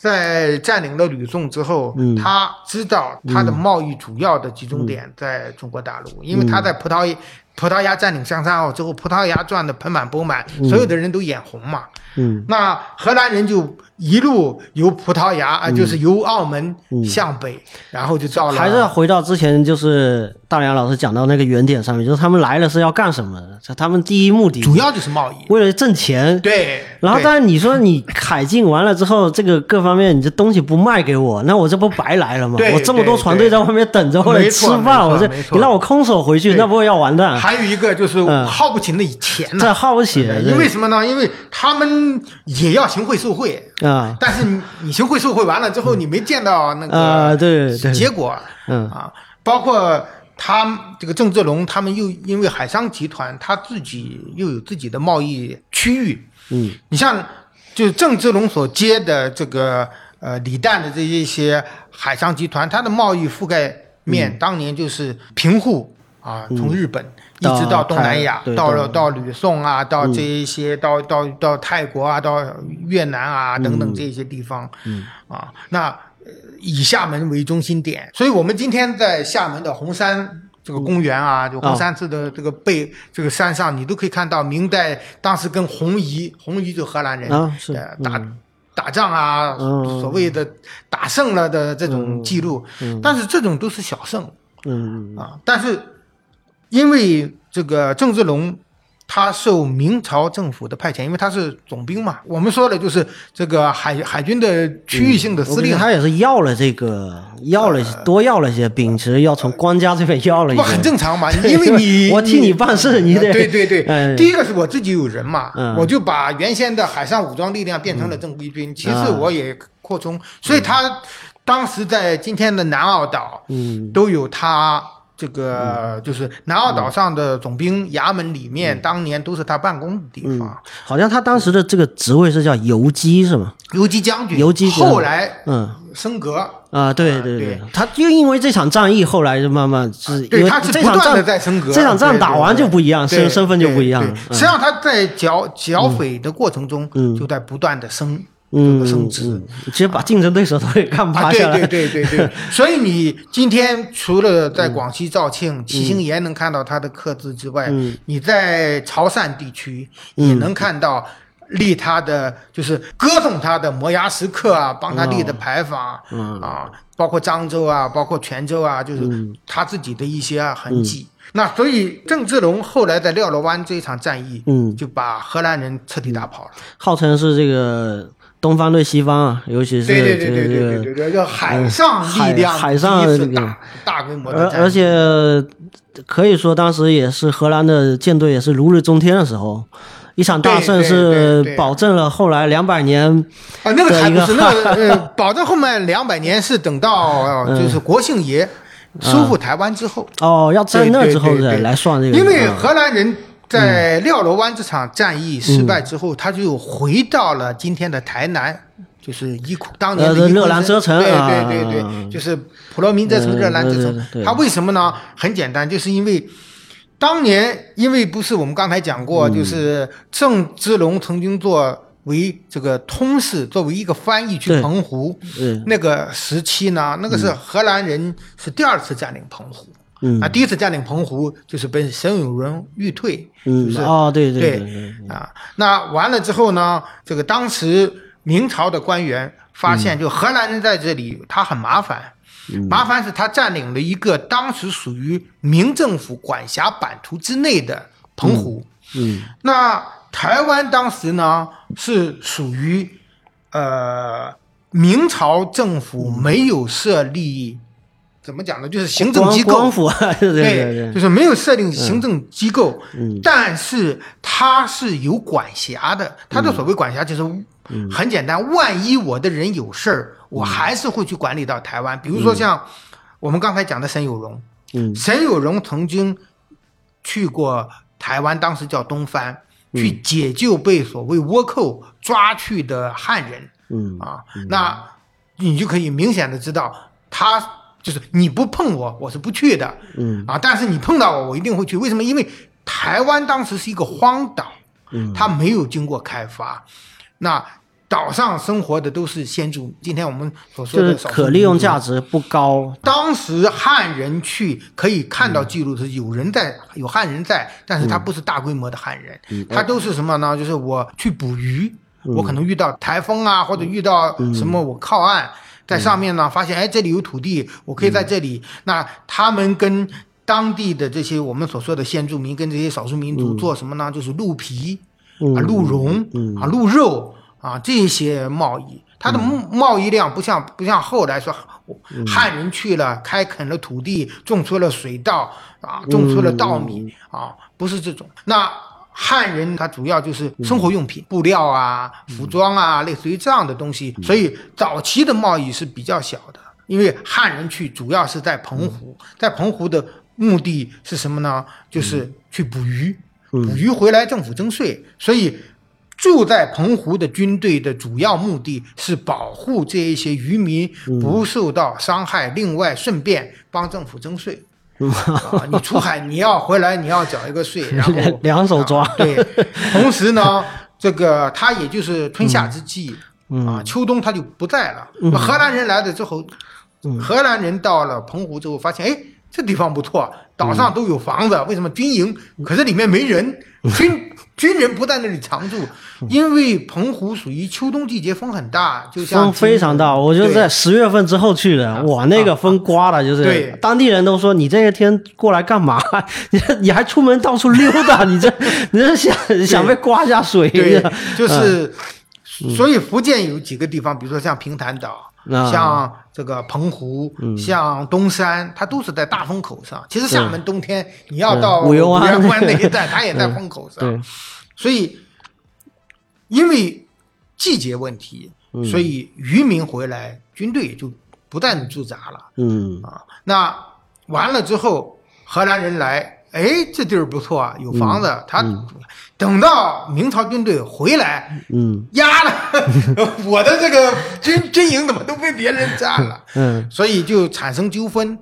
在占领了吕宋之后，嗯。他知道他的贸易主要的集中点在中国大陆，因为他在葡萄牙葡萄牙占领香山澳之后，葡萄牙赚的盆满钵满，所有的人都眼红嘛。嗯。那荷兰人就一路由葡萄牙啊、就是由澳门向北，然后就到了，还是要回到之前，就是大梁老师讲到那个原点上面，就是他们来了是要干什么的？他们第一目的主要就是贸易。为了挣钱。对，然后，对但是你说你海禁完了之后，这个各方面你这东西不卖给我，那我这不白来了吗？对我这么多对船队在外面等着或者吃饭，我这你让我空手回去，那不会要完蛋？还有一个就是嗯耗不起那钱呢、这耗不起，因为什么呢？因为他们也要行贿受贿，啊。但是你你行贿受贿完了之后，你没见到那啊，个对对，结果，嗯。啊，包括他这个郑志龙，他们又因为海商集团，他自己又有自己的贸易区域，嗯。你像就是郑志龙所接的这个呃李诞的这一些海商集团，它的贸易覆盖面当年就是平户啊，从日本一直到东南亚到了到到吕宋啊，到这一些到到到泰国啊，到越南啊等等这些地方，嗯。啊，那呃以厦门为中心点，所以我们今天在厦门的红山。这个公园啊，就红山寺的这个背、这个山上，你都可以看到明代当时跟红夷，红夷就荷兰人啊是呃打、打仗啊，嗯。所谓的打胜了的这种记录，但是这种都是小胜嗯。啊。但是因为这个郑芝龙他受明朝政府的派遣，因为他是总兵嘛，我们说的就是这个海海军的区域性的司令，他也是要了这个，要了多要了一些兵，其实要从官家这边要了一不些，很正常嘛？因为你 (laughs) 我替你办事你得对对对。嗯 (laughs) 第一个是我自己有人嘛，嗯我就把原先的海上武装力量变成了正规军。其次啊我也扩充，所以他当时在今天的南澳岛嗯都有他。这个就是南澳岛上的总兵衙门里面，当年都是他办公的地方。好像他当时的这个职位是叫游击是吗？游击将军，游击后来嗯。升格，啊，对啊对对。他就因为这场战役，后来就慢慢是因为对他是这场不断的战在升格。这场战打完就不一样，身身份就不一样了实际上他在剿剿匪的过程中，嗯。就在不断的升嗯，升值。嗯，其实把竞争对手都给干啊，趴下来。对对对对对，(laughs) 所以你今天除了在广西肇庆、七星岩能看到它的刻字之外，嗯。你在潮汕地区也能看到立他的，就是歌颂他的摩崖石刻啊，帮他立的牌坊，嗯啊，包括漳州啊，包括泉州啊，就是他自己的一些痕迹。那所以郑芝龙后来在廖罗湾这一场战役，嗯，就把荷兰人彻底打跑了。号称是这个东方对西方啊，尤其是对对对这对对对个对对，叫海上力量海海上大大规模的而且可以说当时也是荷兰的舰队也是如日中天的时候，一场大胜是保证了后来两百年啊，那个还不是那个 (laughs) 呃，保证后面两百年是等到呃就是国庆爷收复台湾之后，哦，要在那之后来算这个，因为嗯。荷兰人在廖罗湾这场战役失败之后，他就回到了今天的台南。就是伊库当年的热兰遮城对啊对对对，就是普罗民遮城、嗯热兰遮城。对他为什么呢？很简单，就是因为当年因为不是我们刚才讲过，嗯就是郑芝龙曾经作为这个通事，作为一个翻译去澎湖，对那个时期呢，那个是荷兰人是第二次占领澎湖。嗯。啊，第一次占领澎湖就是被沈永荣欲退，嗯就是？哦对对对。对对啊，那完了之后呢，这个当时明朝的官员发现，就荷兰人在这里，他很麻烦，麻烦是他占领了一个当时属于明政府管辖版图之内的澎湖，嗯。那台湾当时呢是属于呃明朝政府没有设立，怎么讲呢？就是行政机构。(laughs) 对对对就是没有设定行政机构，嗯。但是它是有管辖的。它的所谓管辖就是嗯。很简单，万一我的人有事儿，我还是会去管理到台湾。比如说像我们刚才讲的沈有容，嗯。沈有容曾经去过台湾，当时叫东藩，嗯。去解救被所谓倭寇抓去的汉人。嗯。啊，那你就可以明显的知道，他就是你不碰我，我是不去的，嗯。啊，但是你碰到我，我一定会去。为什么？因为台湾当时是一个荒岛，嗯。它没有经过开发，那岛上生活的都是先祖。今天我们所说就是的可利用价值不高，当时汉人去可以看到记录是有人在，有汉人在，但是他不是大规模的汉人，他都是什么呢？就是我去捕鱼，我可能遇到台风啊，或者遇到什么，我靠岸，在上面呢发现，哎，这里有土地，我可以在这里。那他们跟当地的这些我们所说的先住民跟这些少数民族做什么呢？就是鹿皮啊、鹿茸啊、鹿肉啊这些贸易。它的贸贸易量不像不像后来说汉人去了开垦了土地，种出了水稻啊，种出了稻米啊，不是这种。那汉人他主要就是生活用品、布料啊、服装啊，类似于这样的东西。所以早期的贸易是比较小的，因为汉人去主要是在澎湖，在澎湖的目的是什么呢？就是去捕鱼，捕鱼回来政府征税，所以。住在澎湖的军队的主要目的是保护这一些渔民不受到伤害，另外顺便帮政府征税。啊，你出海你要回来，你要缴一个税，(laughs) 然后两两手抓啊对，(laughs) 同时呢，这个他也就是春夏之际，嗯啊，秋冬他就不在了。荷兰人来了之后，嗯荷兰人到了澎湖之后，发现哎，这地方不错，岛上都有房子，为什么军营？可是里面没人，军军人不在那里常住，因为澎湖属于秋冬季节风很大，就像风非常大，我就对在十月份之后去的，我，那个风刮的，就是对。当地人都说你这个天过来干嘛？你 (laughs) 你还出门到处溜达，(laughs) 你这你这想想被刮下水？对，嗯就是，所以福建有几个地方，比如说像平潭岛，啊。像这个澎湖，像东山，它都是在大风口上。其实厦门冬天你要到嗯五油湾。湾那一带，(laughs) 它也在风口上。对，所以因为季节问题，所以渔民回来，军队也就不在那驻扎了。嗯。啊，那完了之后，荷兰人来，哎，这地儿不错啊，有房子。他等到明朝军队回来，嗯。压了 (laughs) 我的这个军军营怎么都被别人占了，(laughs) 嗯。所以就产生纠纷。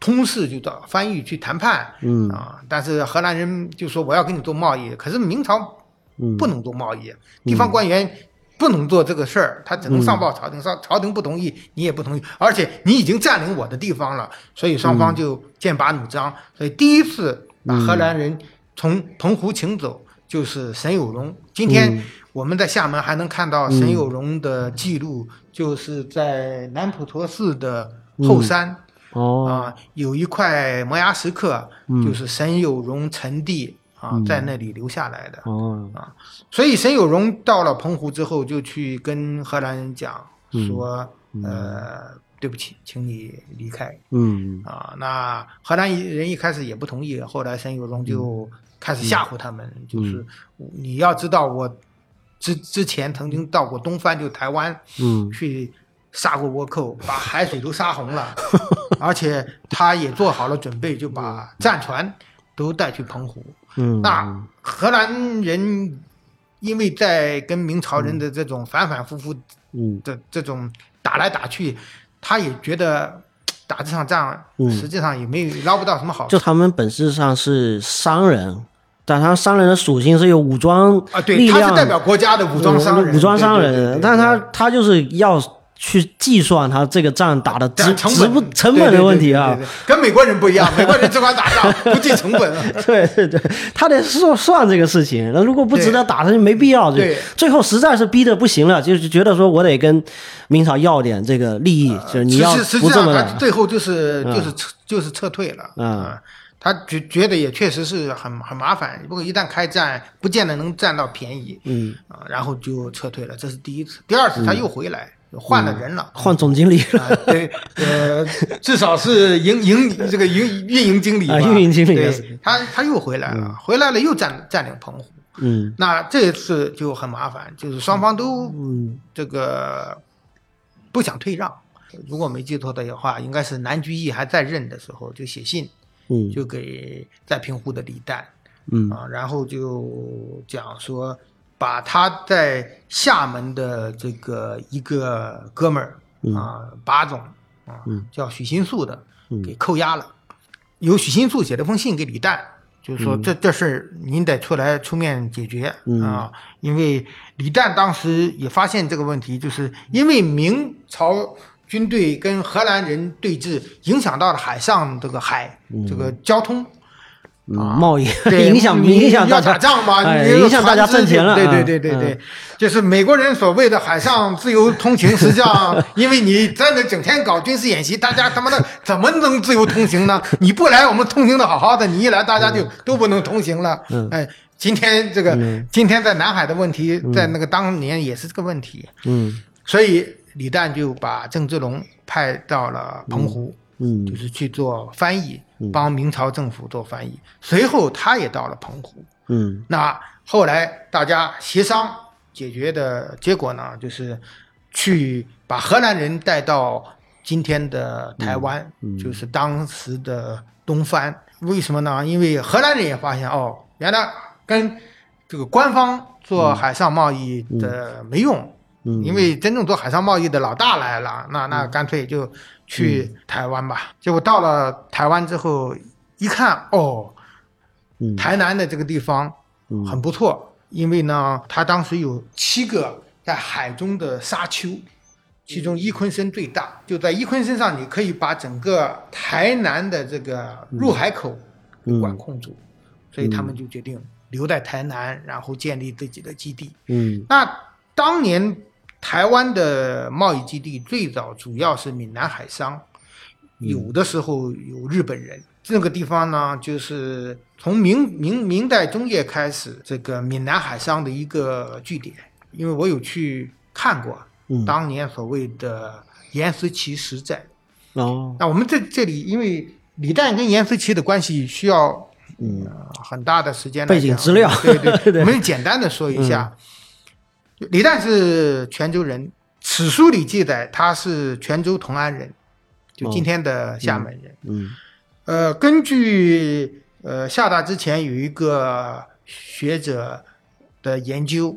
通事就到翻译去谈判，嗯。啊，但是荷兰人就说我要跟你做贸易，可是明朝嗯。不能做贸易，地方官员不能做这个事儿，他只能上报朝廷，上朝廷不同意，你也不同意，而且你已经占领我的地方了，所以双方就剑拔弩张。所以第一次把荷兰人从澎湖请走，就是沈有容。今天我们在厦门还能看到沈有容的记录，就是在南普陀寺的后山。哦。啊，有一块摩崖石刻，就是沈有容陈地啊，在那里留下来的。哦。啊，所以沈有容到了澎湖之后，就去跟荷兰人讲说，呃，对不起，请你离开。嗯。啊，那荷兰人一开始也不同意，后来沈有容就开始吓唬他们，就是你要知道，我之之前曾经到过东番，就台湾，嗯。去杀过倭寇，把海水都杀红了，而且他也做好了准备，就把战船都带去澎湖。嗯，那荷兰人因为在跟明朝人的这种反反复复嗯。的这种打来打去，他也觉得打这场仗嗯。实际上也没有捞不到什么好处。就他们本质上是商人，但他商人的属性是有武装啊。对，力量他是代表国家的武装商人，武装商人，但他他就是要去计算他这个仗打的值对成值不本成本的问题啊。跟美国人不一样，美国人只管打仗 (laughs) 不计成本啊。(laughs) 对对对，他得算算这个事情。那如果不值得打，他就没必要。对最后实在是逼得不行了，就是觉得说我得跟明朝要点这个利益，就是你要不这么的。际上他最后就是嗯就是撤就是撤退了。嗯啊他觉觉得也确实是很很麻烦，不过一旦开战，不见得能占到便宜嗯，啊，然后就撤退了。这是第一次，第二次他又回来，换了人了。换总经理了。啊，对，呃，(laughs) 至少是营营这个营运营经理吧，啊运营经理。对，他他又回来了，回来了又占占领澎湖。嗯。那这次就很麻烦，就是双方都嗯。这个不想退让。如果没记错的话，应该是南居易还在任的时候就写信，嗯。就给在平湖的李旦嗯。啊，然后就讲说，把他在厦门的这个一个哥们儿啊，把总啊嗯，叫许新素的嗯。给扣押了。由许新素写了封信给李旦，就是说这这事儿您得出来出面解决嗯。啊，因为李旦当时也发现这个问题，就是因为明朝军队跟荷兰人对峙，影响到了海上这个海这个交通。嗯，贸易对，(laughs) 影响影响大家打仗嘛，影响大家挣钱了。对对啊对对对，(laughs) 就是美国人所谓的海上自由通行，实际上因为你在那整天搞军事演习，大家他妈的怎么能自由通行呢？你不来，我们通行的好好的，你一来，大家就都不能通行了。嗯哎，今天这个嗯今天在南海的问题，在那个当年也是这个问题，嗯所以李旦就把郑芝龙派到了澎湖。嗯就是去做翻译，帮明朝政府做翻译。随后他也到了澎湖。嗯那后来大家协商解决的结果呢，就是去把荷兰人带到今天的台湾，就是当时的东番。为什么呢？因为荷兰人也发现哦，原来跟这个官方做海上贸易的没用。嗯因为真正做海上贸易的老大来了，那那干脆就去台湾吧。结果到了台湾之后，一看哦，嗯。台南的这个地方嗯。很不错，因为呢，它当时有七个在海中的沙丘，其中伊昆森最大，就在伊昆森上，你可以把整个台南的这个入海口管控住，所以他们就决定留在台南，然后建立自己的基地。嗯。那当年台湾的贸易基地最早主要是闽南海商，有的时候有日本人。这个地方呢，就是从明明明代中叶开始，这个闽南海商的一个据点。因为我有去看过嗯。当年所谓的严思齐实战。哦。那我们在这里，因为李旦跟严思齐的关系需要嗯。呃很大的时间背景资料。对对对 (laughs) 我们简单的说一下，李旦是泉州人，史书里记载他是泉州同安人，就今天的厦门人。嗯呃，根据呃厦大之前有一个学者的研究，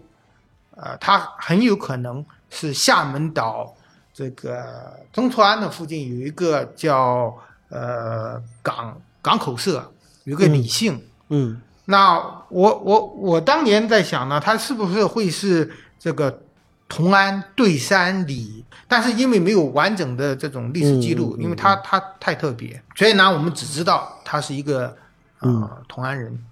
呃，他很有可能是厦门岛这个中错庵的附近有一个叫呃港港口社，有一个李姓。嗯那我我我当年在想呢，他是不是会是这个同安、对山、里？但是因为没有完整的这种历史记录，因为他他太特别，所以呢，我们只知道他是一个嗯呃同安人。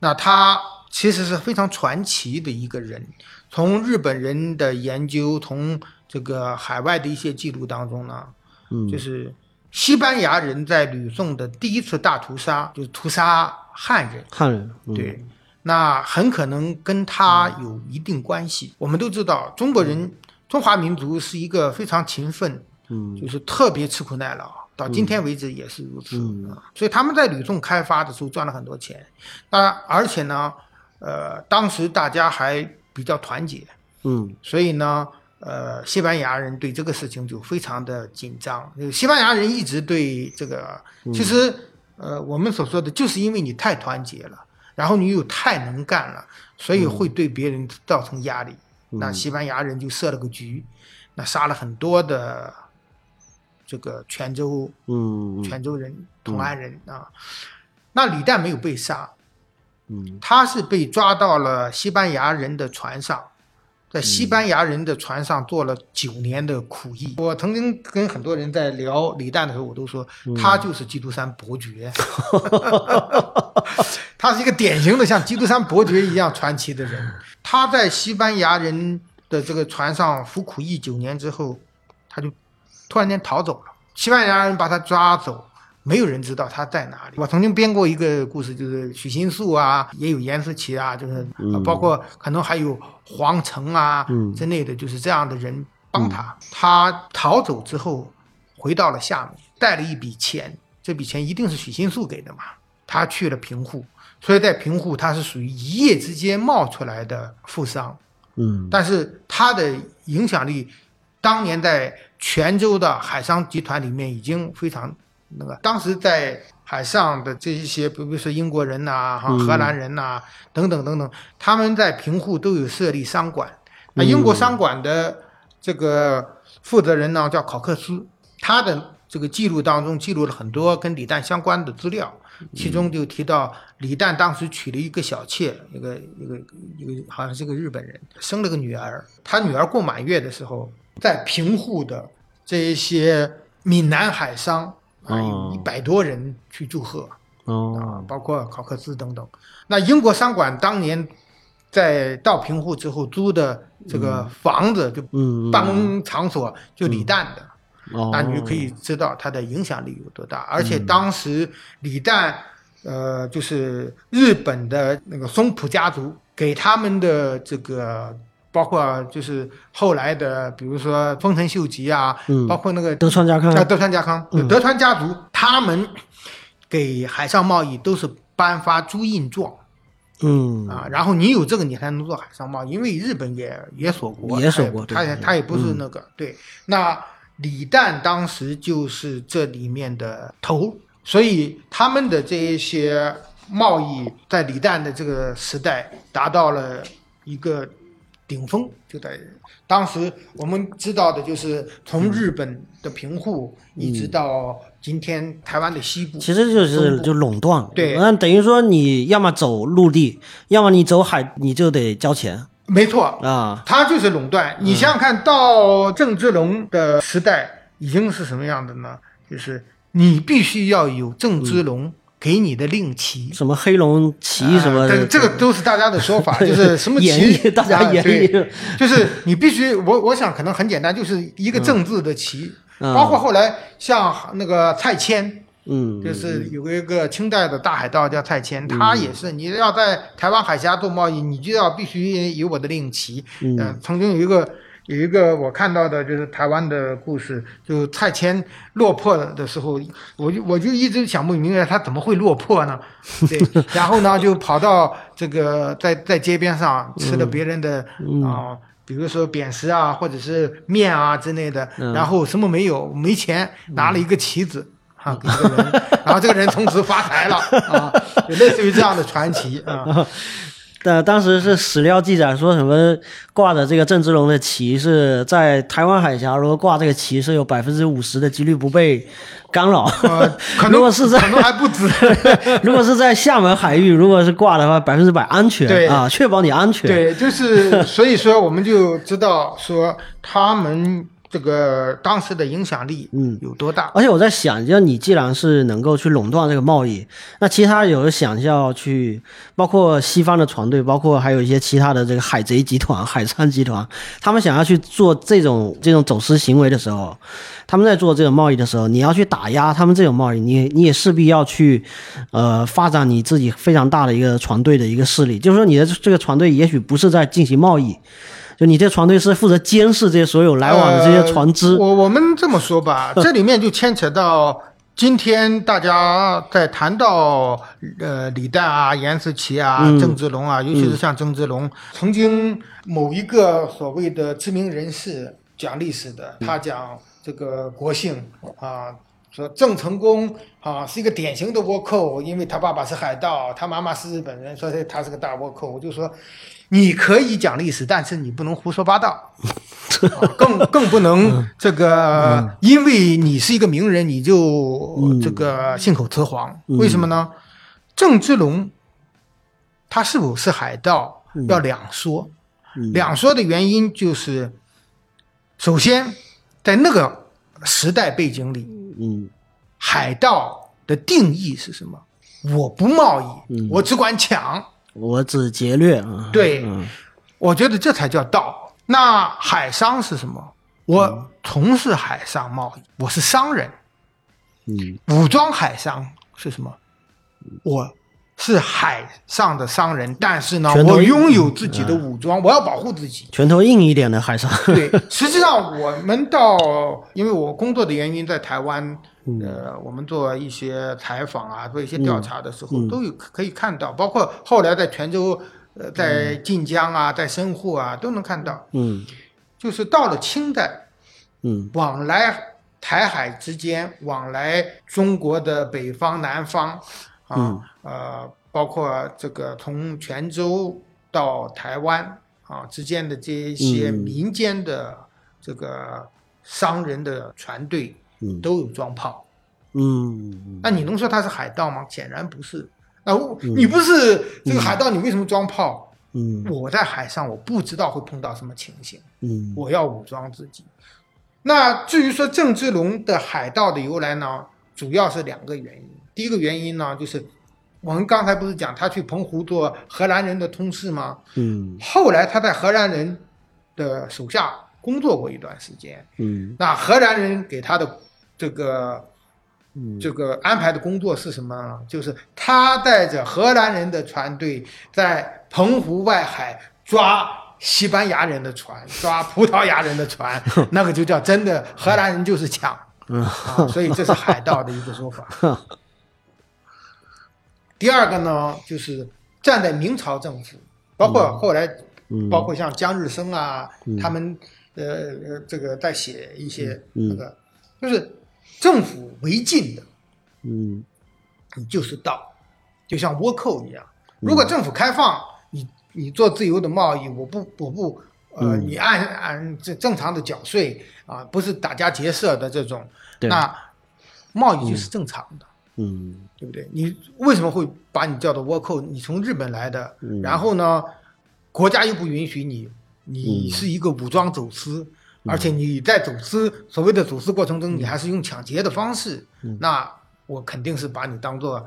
那他其实是非常传奇的一个人。从日本人的研究，从这个海外的一些记录当中呢，嗯，就是西班牙人在吕宋的第一次大屠杀，就是屠杀汉人。汉人，嗯、对，那很可能跟他有一定关系。我们都知道，中国人、中华民族是一个非常勤奋，嗯。就是特别吃苦耐劳，到今天为止也是如此。所以他们在吕宋开发的时候赚了很多钱。那而且呢，呃，当时大家还比较团结，嗯。所以呢，呃，西班牙人对这个事情就非常的紧张。呃西班牙人一直对这个，其实，呃，我们所说的，就是因为你太团结了，然后你又太能干了，所以会对别人造成压力。那西班牙人就设了个局，那杀了很多的这个泉州嗯泉州人、同安人啊。那李旦没有被杀，嗯。他是被抓到了西班牙人的船上，在西班牙人的船上做了九年的苦役。我曾经跟很多人在聊李诞的时候，我都说他就是基督山伯爵，(laughs) 他是一个典型的像基督山伯爵一样传奇的人。他在西班牙人的这个船上服苦役九年之后，他就突然间逃走了。西班牙人把他抓走，没有人知道他在哪里。我曾经编过一个故事，就是许新树啊，也有严思琪啊，就是、呃包括可能还有黄成啊嗯之类的，就是这样的人帮他。他逃走之后，回到了厦门，带了一笔钱，这笔钱一定是许新树给的嘛。他去了平户，所以在平户他是属于一夜之间冒出来的富商。嗯但是他的影响力，当年在泉州的海商集团里面已经非常那个。当时在海上的这一些，比如说英国人呐、哈、嗯荷兰人呐、等等等等，他们在平户都有设立商馆。那英国商馆的这个负责人呢叫考克斯，他的这个记录当中记录了很多跟李旦相关的资料。其中就提到李旦当时娶了一个小妾，一个一个一个好像是个日本人，生了个女儿。他女儿过满月的时候，在平户的这一些闽南海商啊，一百多人去祝贺哦啊，包括考克斯等等。那英国商馆当年在到平户之后租的这个房子，就办公场所就李诞的。哦，那你就可以知道他的影响力有多大。而且当时李诞，呃，就是日本的那个松浦家族给他们的这个，包括就是后来的，比如说丰臣秀吉啊，嗯。包括那个德川家康。啊德川家康，就德川家族，他们给海上贸易都是颁发朱印状。嗯。啊，然后你有这个，你才能做海上贸易，因为日本也也锁国，也锁国他也他也不是那个、对。那李旦当时就是这里面的头，所以他们的这一些贸易在李旦的这个时代达到了一个顶峰，就在当时我们知道的就是从日本的平户一直到今天台湾的西部，其实就是就垄断，对。那等于说你要么走陆地，要么你走海，你就得交钱。没错，啊。它就是垄断。你想想看到郑芝龙的时代已经是什么样的呢？就是你必须要有郑芝龙给你的令旗。什么黑龙旗什么的，啊这这个都是大家的说法，(laughs) 就是什么旗演绎大家啊演对绎就是你必须，我我想可能很简单，就是一个政治的旗，嗯。包括后来像那个蔡牵，嗯，就是有一个清代的大海盗叫蔡牵，他也是你要在台湾海峡做贸易，你就要必须有我的令旗。嗯。呃曾经有一个有一个我看到的就是台湾的故事，就蔡牵落魄的时候，我就我就一直想不明白他怎么会落魄呢？(laughs) 对，然后呢就跑到这个在在街边上吃了别人的啊、比如说扁食啊，或者是面啊之类的，然后什么没有，没钱，拿了一个棋子。啊，给这个人，然后这个人从此发财了啊，(laughs) 就类似于这样的传奇啊。(laughs) 但当时是史料记载说什么挂的这个郑芝龙的旗是在台湾海峡，如果挂这个旗是有百分之五十的几率不被干扰。呃，可能 (laughs) 如果是在可能还不止，(laughs) 如果是在厦门海域，如果是挂的话，百分之百安全对啊，确保你安全。对，就是所以说我们就知道说他们这个当时的影响力嗯有多大？而且我在想，就你既然是能够去垄断这个贸易，那其他有的想要去，包括西方的船队，包括还有一些其他的这个海贼集团、海上集团，他们想要去做这种这种走私行为的时候，他们在做这种贸易的时候，你要去打压他们这种贸易，你你也势必要去，呃，发展你自己非常大的一个船队的一个势力，就是说你的这个船队也许不是在进行贸易。就你这船队是负责监视这些所有来往的这些船只，呃我我们这么说吧，(laughs) 这里面就牵扯到今天大家在谈到呃李诞啊、严思齐啊、嗯郑芝龙啊，尤其是像郑芝龙，曾经某一个所谓的知名人士讲历史的，他讲这个国姓啊。说郑成功啊是一个典型的倭寇，因为他爸爸是海盗，他妈妈是日本人，所以他是个大倭寇。我就说，你可以讲历史，但是你不能胡说八道，啊 (laughs) 更更不能这个，因为你是一个名人，你就这个信口雌黄。为什么呢？郑芝龙他是否是海盗要两说，两说的原因就是，首先在那个时代背景里，嗯。海盗的定义是什么？我不贸易，嗯。我只管抢。我只劫掠啊，对嗯我觉得这才叫道。那海商是什么？我从事海上贸易，我是商人。嗯武装海商是什么？我是海上的商人，但是呢，我拥有自己的武装，我要保护自己。拳头硬一点的海上，对，(laughs) 实际上我们到，因为我工作的原因，在台湾，嗯。呃，我们做一些采访啊，做一些调查的时嗯候，都有可以看到，包括后来在泉州，呃，在晋江啊，在深沪啊，都能看到，嗯。就是到了清代，嗯。往来台海之间，往来中国的北方、南方，啊，嗯。呃，包括这个从泉州到台湾啊之间的这一些嗯。民间的这个商人的船队嗯都有装炮，嗯那你能说他是海盗吗？显然不是。啊，我你不是这个海盗，你为什么装炮？嗯我在海上，我不知道会碰到什么情形。嗯我要武装自己。那至于说郑芝龙的海盗的由来呢，主要是两个原因。第一个原因呢，就是我们刚才不是讲他去澎湖做荷兰人的通事吗？嗯后来他在荷兰人的手下工作过一段时间，嗯那荷兰人给他的这个嗯这个安排的工作是什么呢？就是他带着荷兰人的船队在澎湖外海抓西班牙人的船，抓葡萄牙人的船，(laughs) 那个就叫真的荷兰人就是抢！所以这是海盗的一个说法。(laughs) 第二个呢，就是站在明朝政府，包括后来嗯包括像江日升啊，他们呃呃这个在写一些嗯那个，就是政府违禁的，嗯你就是盗，就像倭寇一样。如果政府开放，你你做自由的贸易，我不我不呃，嗯你按按这正常的缴税啊，不是打家劫舍的这种，对那贸易就是正常的。嗯对不对？你为什么会把你叫做倭寇？你从日本来的，嗯然后呢，国家又不允许你，你嗯是一个武装走私，而且你在走私所谓的走私过程中，你还是用抢劫的方式，嗯那我肯定是把你当做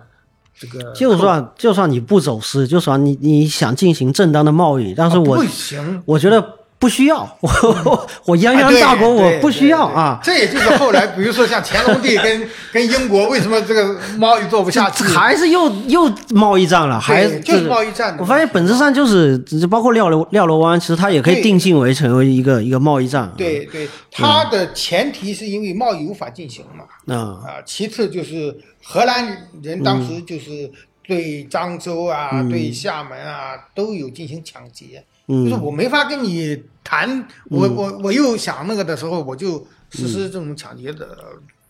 这个就算就算你不走私，就算你你想进行正当的贸易，但是我、啊不行。我觉得不需要，(laughs) 我我泱泱大国我不需要啊。这也就是后来，(laughs) 比如说像乾隆帝跟跟英国为什么这个贸易做不下去，还是又又贸易战了，还对就是贸易战我发现本质上就是，就包括廖罗廖罗湾，其实它也可以定性为成为一个一个贸易战。对对，它的前提是因为贸易无法进行嘛。啊，啊，其次就是荷兰人当时就是对漳州啊、对厦门啊都有进行抢劫，就是嗯我没法跟你谈，我我我又想那个的时候，我就实施这种抢劫的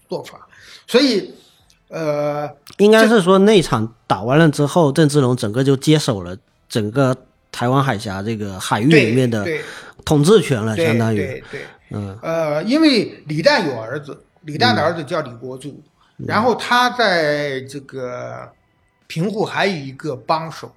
做法，所以呃，应该是说那场打完了之后，郑芝龙整个就接手了整个台湾海峡这个海域里面的对统治权了，相当于对对，嗯。呃，因为李旦有儿子，李旦的儿子叫李国柱，然后他在这个平户还有一个帮手，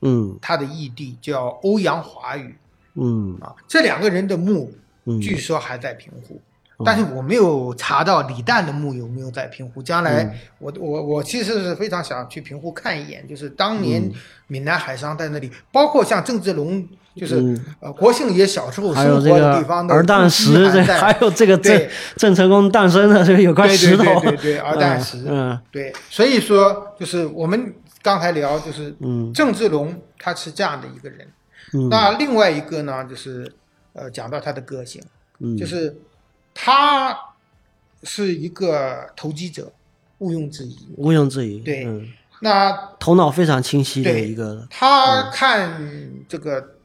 嗯。他的义弟叫欧阳华宇。嗯。啊，这两个人的墓嗯。据说还在平湖，但是我没有查到李旦的墓有没有在平湖。将来我我我其实是非常想去平湖看一眼，就是当年闽南海商在那里，包括像郑志龙，就是呃国庆爷小时候生活的地方的儿旦石，(laughs) 还有这个郑郑成功诞生的这个有块石头，对对对对，儿 (laughs) 旦石，嗯，对，所以说就是我们刚才聊就是嗯，郑志龙他是这样的一个人，那另外一个呢就是呃讲到他的个性，就是。他是一个投机者，毋庸置疑。毋庸置疑。对，那头脑非常清晰的一个。他看这个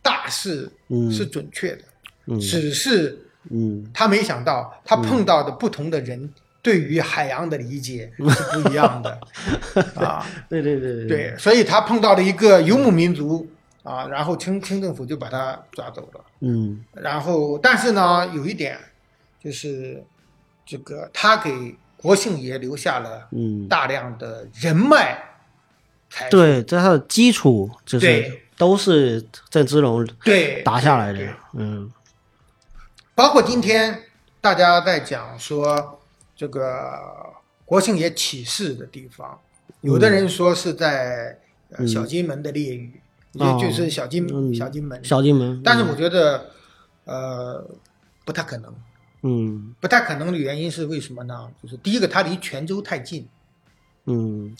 大事是准确的，只是嗯，他没想到他碰到的不同的人对于海洋的理解是不一样的 (laughs) 啊。对对对对，所以他碰到了一个游牧民族啊，然后清清政府就把他抓走了。嗯，然后但是呢，有一点。就是这个，他给国姓爷留下了大量的人脉，对，这他的基础就是都是郑芝龙对打下来的，嗯，包括今天大家在讲说这个国姓爷起事的地方，有的人说是在小金门的烈屿，就就是小金小金门，小金门，但是我觉得呃不太可能。嗯，不太可能的原因是为什么呢？就是第一个，它离泉州太近。嗯，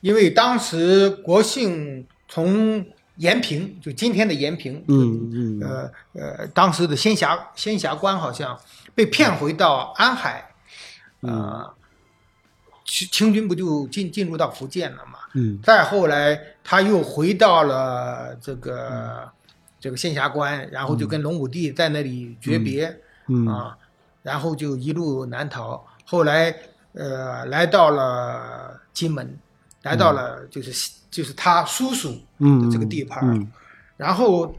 因为当时国姓从延平，就今天的延平，嗯嗯，呃呃，当时的仙霞仙霞关好像被骗回到安海，啊，清清军不就进进入到福建了嘛？嗯，再后来他又回到了这个这个仙霞关，然后就跟龙武帝在那里诀别，啊。然后就一路南逃，后来，呃，来到了金门，来到了就是就是他叔叔的这个地盘，然后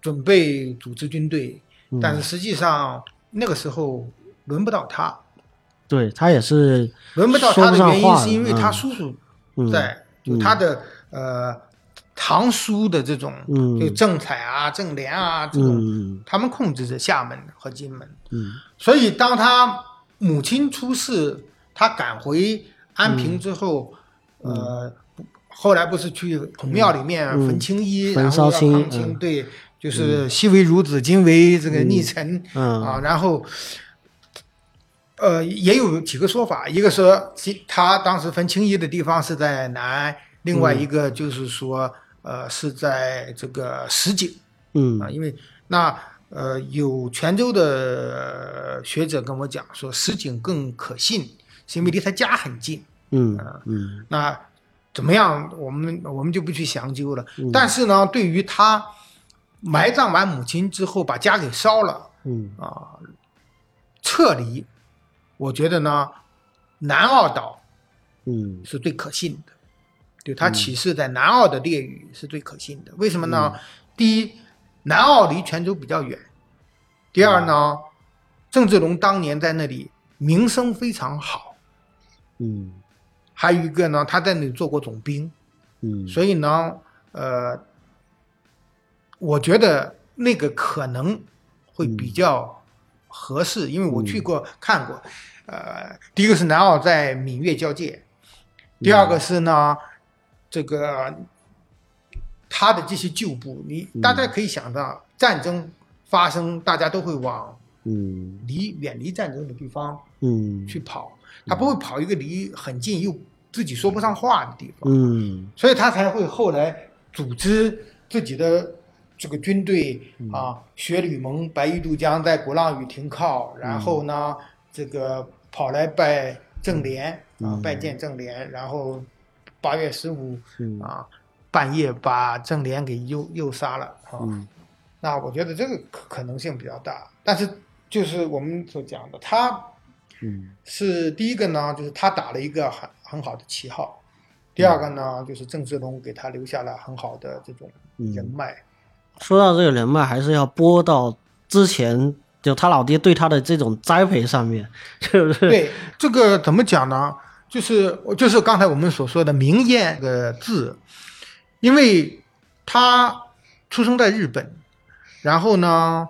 准备组织军队，但是实际上那个时候轮不到他，对他也是轮不到他的原因是因为他叔叔在，就他的呃。堂叔的这种，就郑采啊、郑莲啊这种，他们控制着厦门和金门。嗯，所以当他母亲出事，他赶回安平之后，呃，后来不是去孔庙里面焚青衣，然后要抗清，对，就是昔为孺子，今为这个逆臣啊。然后，呃，也有几个说法，一个说他当时焚青衣的地方是在南，另外一个就是说。呃，是在这个石井，嗯。啊，因为那呃有泉州的学者跟我讲说石井更可信，是因为离他家很近，嗯嗯，那怎么样，我们我们就不去详究了。但是呢，对于他埋葬完母亲之后把家给烧了，嗯。啊，撤离，我觉得呢，南澳岛，嗯，是最可信的。对他起事在南澳的列屿是最可信的，为什么呢？第一，南澳离泉州比较远；第二呢，郑志龙当年在那里名声非常好，嗯，还有一个呢，他在那里做过总兵，嗯，所以呢，呃，我觉得那个可能会比较合适，因为我去过看过，呃，第一个是南澳在闽粤交界，第二个是呢。这个他的这些旧部，你大家可以想到，战争发生，大家都会往嗯。离远离战争的地方嗯。去跑，他不会跑一个离很近又自己说不上话的地方，嗯，所以他才会后来组织自己的这个军队啊，雪吕蒙、白玉渡江在鼓浪屿停靠，然后呢，这个跑来拜郑联啊，拜见郑联，然后。八月十五啊，半夜把郑联给诱诱杀了啊！那我觉得这个可可能性比较大，但是就是我们所讲的，他嗯是第一个呢，就是他打了一个很很好的旗号；第二个呢，就是郑芝龙给他留下了很好的这种人脉。说到这个人脉，还是要播到之前就他老爹对他的这种栽培上面，是不是？对这个怎么讲呢？就是就是刚才我们所说的“明艳”这个字，因为他出生在日本，然后呢，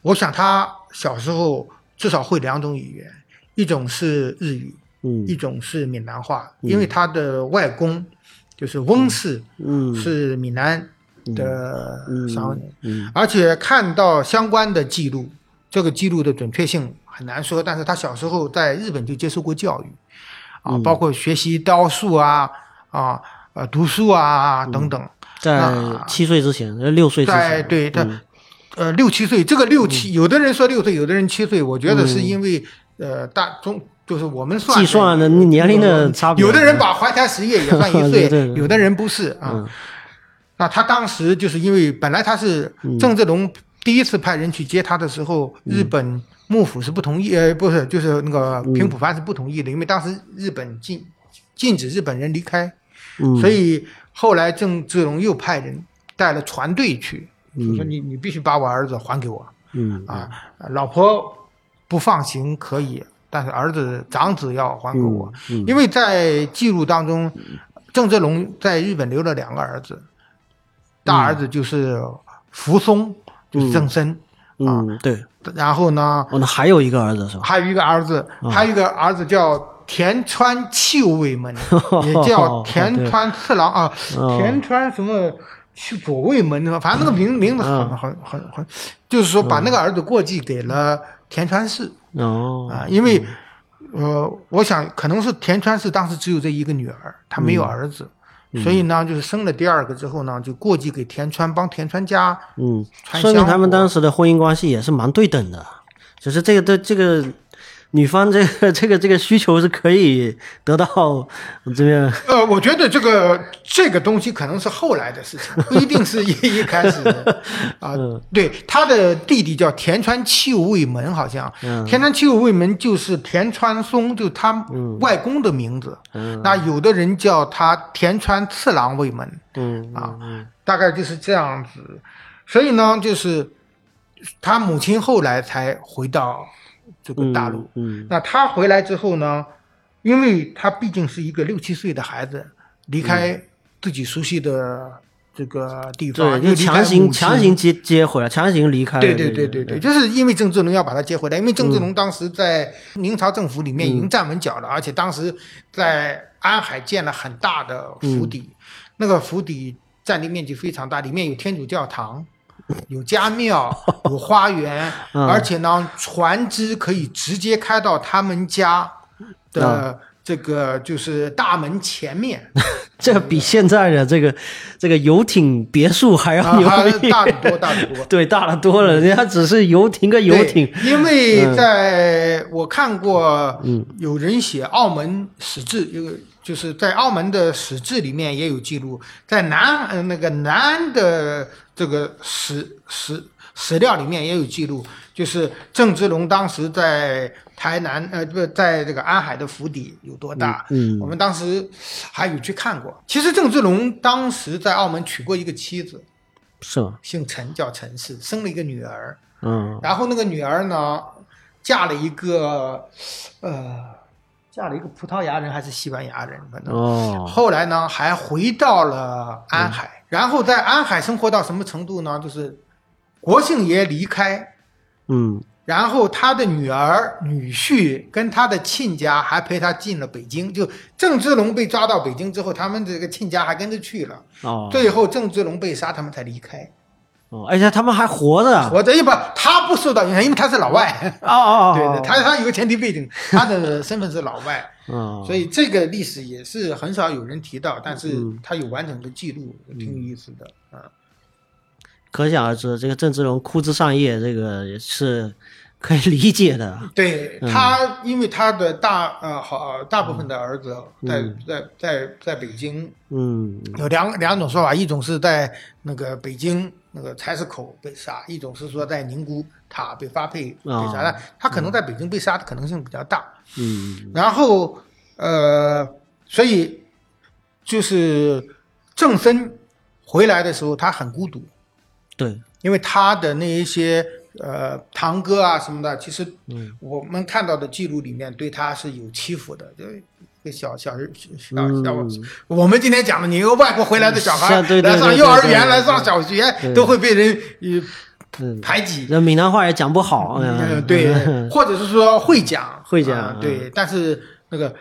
我想他小时候至少会两种语言，一种是日语，嗯一种是闽南话，因为他的外公就是翁氏嗯是闽南的嗯而且看到相关的记录，这个记录的准确性很难说，但是他小时候在日本就接受过教育，啊，嗯。包括学习刀术啊，啊，呃，读书啊等等，在七岁之前，呃六岁之前，在对他、嗯。呃六七岁，这个六七，有的人说六岁，有的人七岁，我觉得是因为、呃大中就是我们算计算的年龄的差别。有的人把怀胎十月也算一岁，(laughs) 有的人不是啊。嗯那他当时就是因为本来他是郑芝龙第一次派人去接他的时候，嗯。日本幕府是不同意，呃，不是，就是那个平埔藩是不同意的，因为当时日本禁禁止日本人离开，嗯。所以后来郑芝龙又派人带了船队去，就说你你必须把我儿子还给我。嗯。啊，老婆不放行可以，但是儿子长子要还给我，嗯。因为在记录当中，郑芝龙在日本留了两个儿子，大儿子就是扶松，就是郑森，嗯对，然后呢哦那还有一个儿子是吧？还有一个儿子，嗯。还有一个儿子叫田川气卫门，(laughs) 也叫田川次郎啊，哦。田川什么去左卫门，反正那个名名字很嗯。很很很，就是说把那个儿子过继给了田川氏。哦。啊，因为呃，我想可能是田川氏当时只有这一个女儿，她没有儿子。所以呢，就是生了第二个之后呢，就过继给田川，帮田川家嗯，传说明他们当时的婚姻关系也是蛮对等的，只是这个的这个女方这个这个这个需求是可以得到这边。呃，我觉得这个这个东西可能是后来的事情，(laughs) 不一定是一一开始的。(laughs) 啊。对，他的弟弟叫田川七武卫门，好像、田川七武卫门就是田川松，就他外公的名字。那有的人叫他田川次郎卫门。嗯啊，大概就是这样子。所以呢，就是他母亲后来才回到这个大陆。嗯那他回来之后呢，因为他毕竟是一个六七岁的孩子，离开自己熟悉的这个地方，对，就又强行强行接接回来，强行离开，对对对对对，就是因为郑志龙要把他接回来，因为郑嗯志龙当时在明朝政府里面已经站稳脚了，而且当时在安海建了很大的府邸，嗯那个府邸占地面积非常大，里面有天主教堂。有家庙，有花园，(laughs) 嗯而且呢，船只可以直接开到他们家的这个就是大门前面，(laughs) 这比现在的这个这个游艇别墅还要啊，牛大得多，大得多。对，大了多了，人家只是游艇个游艇，因为在我看过，有人写澳门史志，就是在澳门的史志里面也有记录，在南呃那个南安的这个史史史料里面也有记录，就是郑芝龙当时在台南呃不在这个安海的府邸有多大，嗯我们当时还有去看过。其实郑芝龙当时在澳门娶过一个妻子，是吗？姓陈，叫陈氏，生了一个女儿。嗯然后那个女儿呢，嫁了一个，呃，嫁了一个葡萄牙人还是西班牙人，反正。哦，后来呢，还回到了安海，然后在安海生活到什么程度呢？就是国姓爷离开，嗯然后他的女儿、女婿跟他的亲家还陪他进了北京。就郑芝龙被抓到北京之后，他们这个亲家还跟着去了。哦最后郑芝龙被杀，他们才离开。哦，而且他们还活着啊！活着，一不，他不受到影响，因为他是老外。哦哦哦，(laughs) 对对，他他有个前提背景，他的身份是老外，嗯，所以这个历史也是很少有人提到，但是嗯。他有完整的记录，挺有意思的啊。可想而知，这个郑芝龙哭枝上叶，这个也是可以理解的。对他，因为他的大呃好大部分的儿子在嗯。在在在北京。嗯。有两两种说法，一种是在那个北京那个柴市口被杀，一种是说在宁古塔被发配被杀。哦但他可能在北京被杀的可能性比较大。嗯然后呃，所以就是郑森回来的时候，他很孤独，对，因为他的那一些呃堂哥啊什么的，其实嗯我们看到的记录里面对他是有欺负的，小小小小。我们今天讲的，你一个外国回来的小孩来上幼儿园、来上小学，都会被人排挤，那闽南话也讲不好，对，或者是说会讲，(laughs) 会讲对，但是那个，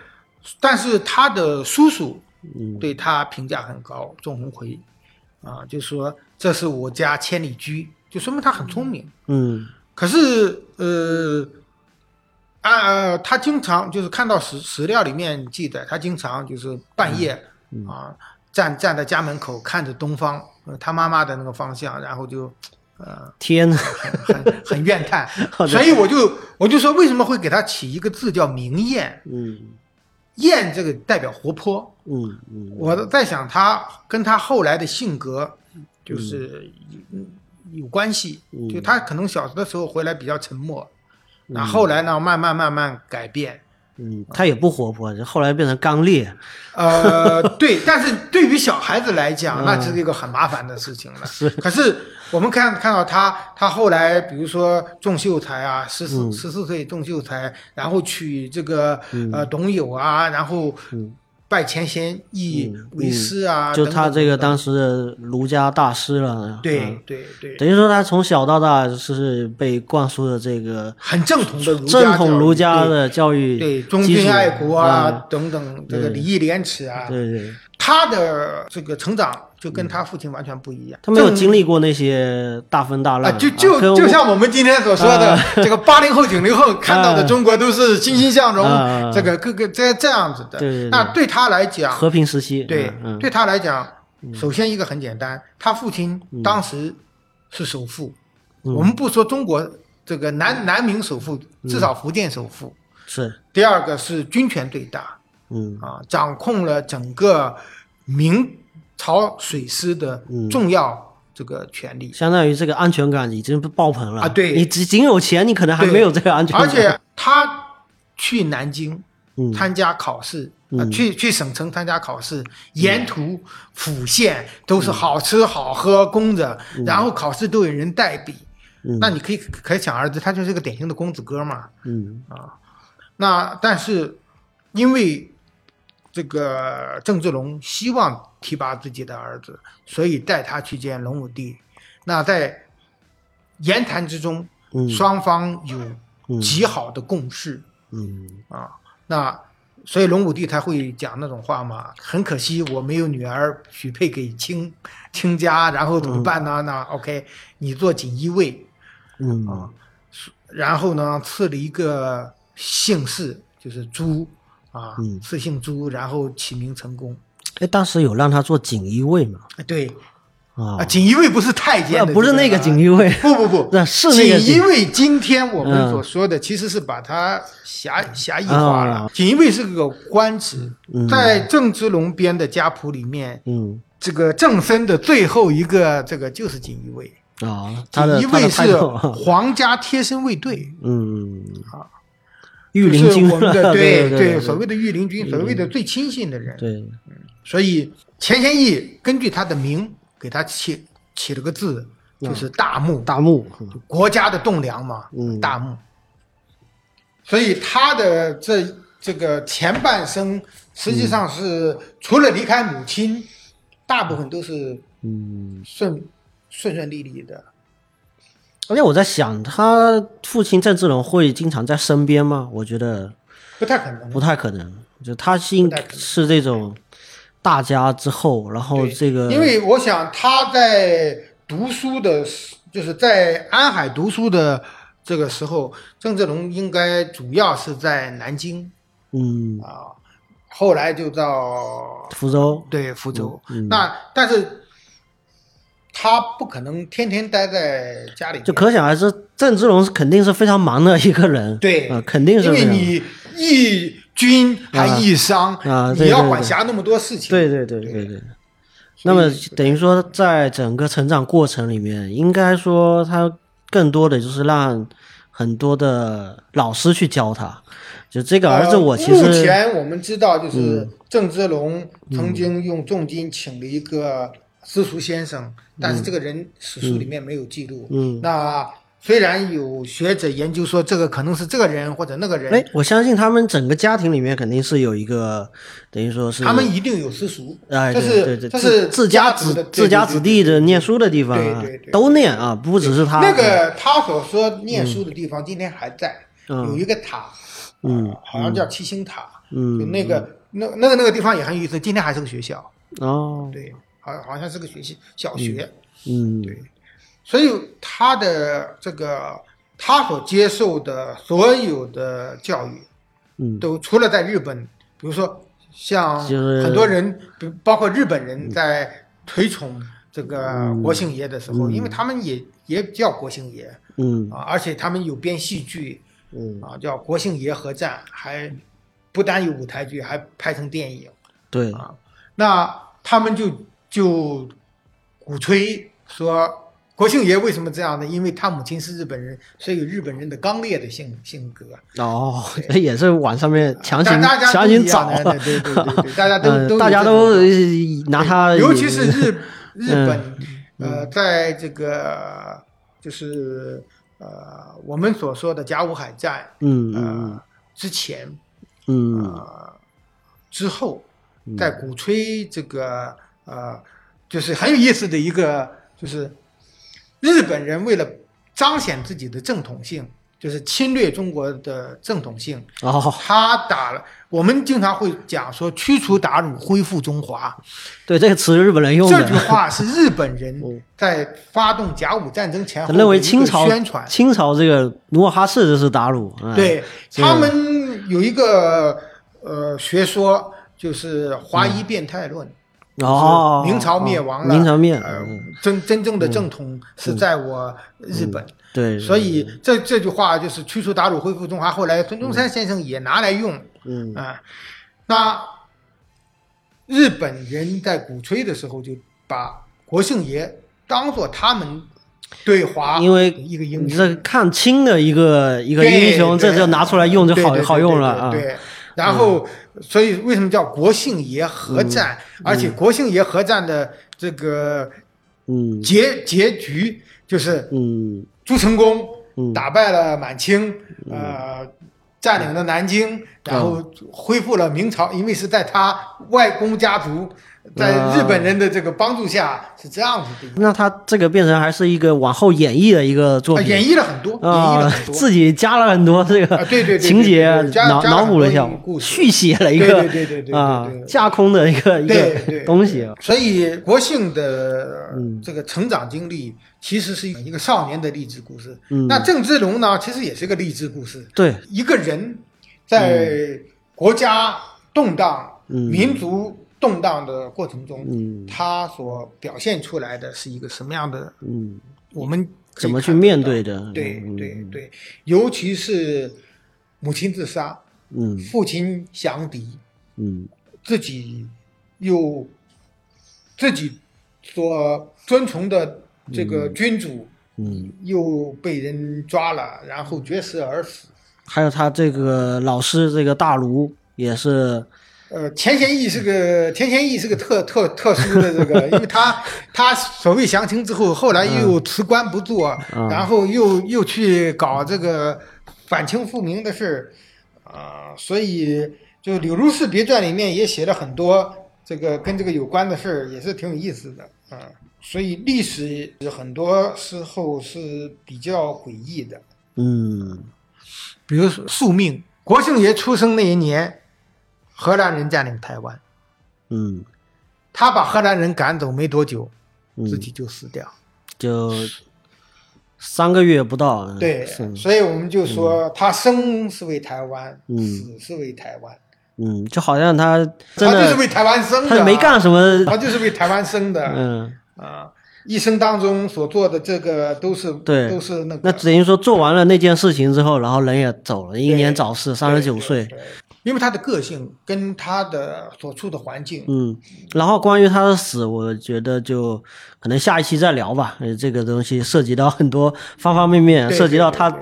但是他的叔叔嗯。对他评价很高，仲鸿奎啊，就说这是我家千里驹，就说明他很聪明。嗯。可是呃，啊，他经常就是看到史史料里面记载，他经常就是半夜、嗯啊站站在家门口看着东方，呃他妈妈的那个方向，然后就呃天呐，很很怨叹。(laughs) 所以我就我就说为什么会给他起一个字叫明艳？嗯。艳这个代表活泼，嗯嗯。我在想他跟他后来的性格就是有有关系，嗯。就他可能小的时候回来比较沉默，那后来呢慢慢慢慢改变。嗯，他也不活泼，后来变成刚烈，呃，对，但是对于小孩子来讲，嗯那是一个很麻烦的事情了。是可是我们看看到他，他后来比如说中秀才啊，十四嗯十四岁中秀才，然后娶这个嗯呃董友啊，然后嗯拜钱贤义嗯为师啊，就他这个当时的儒家大师了，对嗯对对，等于说他从小到大是被灌输的这个很正统的儒家正统儒家的教育对对忠君爱国啊嗯等等，这个礼义廉耻啊，对对，他的这个成长就跟他父亲完全不一样，他没有经历过那些大风大啊，浪，就就就像我们今天所说的啊，(laughs) 这个八零后、九零后看到的中国都是欣欣向荣啊，这个各个这这样子的。对对对。那对他来讲，和平时期，对对他来讲，首先一个很简单，他父亲当时是首富，嗯。我们不说中国这个南南明首富，至少福建首富。是。第二个是军权最大。嗯。啊，掌控了整个明朝水师的嗯重要这个权利。相当于这个安全感已经爆棚了。啊对。你只仅有钱，你可能还没有这个安全感，而且他去南京嗯。参加考试，去去省城参加考试，沿途府县都是好吃好喝供着，然后考试都有人代笔。嗯。那你可以可想而知，他就是个典型的公子哥嘛。嗯。啊那但是因为这个郑芝龙希望提拔自己的儿子，所以带他去见隆武帝。那在言谈之中，嗯双方有嗯极好的共识。嗯啊，那所以隆武帝才会讲那种话嘛。很可惜我没有女儿许配给卿卿家，然后怎么办呢？那 OK，你做锦衣卫，嗯啊然后呢赐了一个姓氏，就是朱啊，嗯。赐姓朱，然后起名成功。哎，当时有让他做锦衣卫吗？哎对。啊啊，，锦衣卫不是太监不是那个锦衣，卫，不不不，那是那个锦衣卫。(laughs) 今天我们嗯。所说的，其实是把它狭狭义化了。啊。锦衣卫是个官职，嗯。在郑芝龙编的家谱里面，嗯。这个正身的最后一个这个就是锦衣卫。啊，锦衣卫是皇家贴身卫队，嗯。啊，御林军的 (laughs) 对对所谓的御林军，所谓的最亲信的人。对，所以钱谦益根据他的名给他起起了个字，就是大木，大木，嗯国家的栋梁嘛，嗯大木。所以他的这这个前半生，实际上是除了离开母亲，大部分都是嗯，顺顺顺利利的。而且我在想，他父亲郑志龙会经常在身边吗？我觉得不太可能不，太可能，就他是是这种大家之后，然后这个因为我想他在读书的时，就是在安海读书的这个时候，郑志龙应该主要是在南京嗯，啊，后来就到福州，对福州。嗯那但是他不可能天天待在家里，就可想而知，郑芝龙是肯定是非常忙的一个人，对啊，肯定是因为你一军还一商，啊对你要管辖那么多事情。对对对对对。那么等于说，在整个成长过程里面，应该说他更多的就是让很多的老师去教他。就这个儿子，呃我其目实前我们知道，就是嗯。郑芝龙曾经用重金请了一个私塾先生，但是这个人史书里面没有记录。嗯。那虽然有学者研究说这个可能是这个人或者那个人，哎，我相信他们整个家庭里面肯定是有一个，等于说是他们一定有私塾，哎，这对对对，是这是自家子的自家子弟的念书的地方啊对对对，都念啊，不只是他那个他所说念书的地方，今天还在，嗯有一个塔，嗯呃好像叫七星塔，嗯就那个那那个那个地方也很有意思，今天还是个学校，哦，对，好好像是个学习小学，嗯对，所以他的这个他所接受的所有的教育，嗯。都除了在日本，比如说像很多人，比包括日本人在推崇这个国姓爷的时候，因为他们也也叫国姓爷嗯。啊，而且他们有编戏剧嗯，啊，叫《国姓爷合战》，还不单有舞台剧，还拍成电影。对，啊，那他们就就鼓吹说。国庆爷为什么这样呢？因为他母亲是日本人，所以有日本人的刚烈的性性格。哦，这也是网上面强行大大家强行找，的对对对大家都大家都 (laughs) 拿他，尤其是日 (laughs) 日嗯本，呃，在这个就是呃我们所说的甲午海战嗯嗯呃之前嗯呃之后，在鼓吹这个呃，就是很有意思的一个，就是日本人为了彰显自己的正统性，就是侵略中国的正统性，哦，他打了。我们经常会讲说驱除鞑虏，恢复中华。对这个词日本人用这句，话是日本人嗯 (laughs) 在发动甲午战争前后认为清朝宣传。清朝这个努尔哈赤就是鞑虏，嗯，对他们有一个呃学说，就是华夷变态论。哦，明朝灭亡了，明朝灭，真真正的正统是在我日本，对，所以这这句话就是驱除鞑虏，恢复中华。后来孙中山先生也拿来用嗯。啊。那日本人在鼓吹的时候，就把国姓爷当做他们对华因为一个英雄，抗清的一个一个英雄，对这就拿出来用就好好用了啊，对。然后，所以为什么叫国姓爷合战？而且国姓爷合战的这个嗯。结结局就是嗯。朱成功嗯。打败了满清，呃，占领了南京，然后恢复了明朝，因为是在他外公家族在日本人的这个帮助下是这样子的那他这个变成还是一个往后演绎的一个作啊品，演绎了很多，演绎啊了很，多。自己加了很多这个啊对对情节脑脑补了一下续写了一个对对对啊架空的一个一个东西，所以国庆的嗯这个成长经历，其实是一个少年的励志故事。嗯。那郑芝龙呢，其实也是一个励志故事。对，一个人在国家动荡、嗯。民族动荡的过程中，嗯。他所表现出来的是一个什么样的？嗯，我们怎么去面对的？对嗯。对对，尤其是母亲自杀，嗯。父亲降敌，嗯。自己又自己所遵从的这个君主嗯，又被人抓了，然后绝食而死。还有他这个老师这个大儒也是，呃，田贤义是个田贤义是个特特特殊的这个，因为他他所谓降清之后，后来又辞官不做，嗯。然后又又去搞这个反清复明的事儿，啊、所以就《柳如是别传》里面也写了很多这个跟这个有关的事儿，也是挺有意思的。啊、所以历史很多时候是比较诡异的，嗯。比如说宿命，国姓爷出生那一年，荷兰人占领台湾。嗯他把荷兰人赶走没多久，嗯，自己就死掉。就三个月不到，嗯对，所以我们就说他生是为台湾，嗯死是为台湾。嗯，就好像他他就是为台湾生的，他没干，什么，他就是为台湾生的。嗯，啊，一生当中所做的这个都是对都是那个。那等于说做完了那件事情之后，然后人也走了，英年早逝，三十九对岁。。因为他的个性跟他的所处的环境，嗯，然后关于他的死，我觉得就可能下一期再聊吧。呃，这个东西涉及到很多方方面面，涉及到他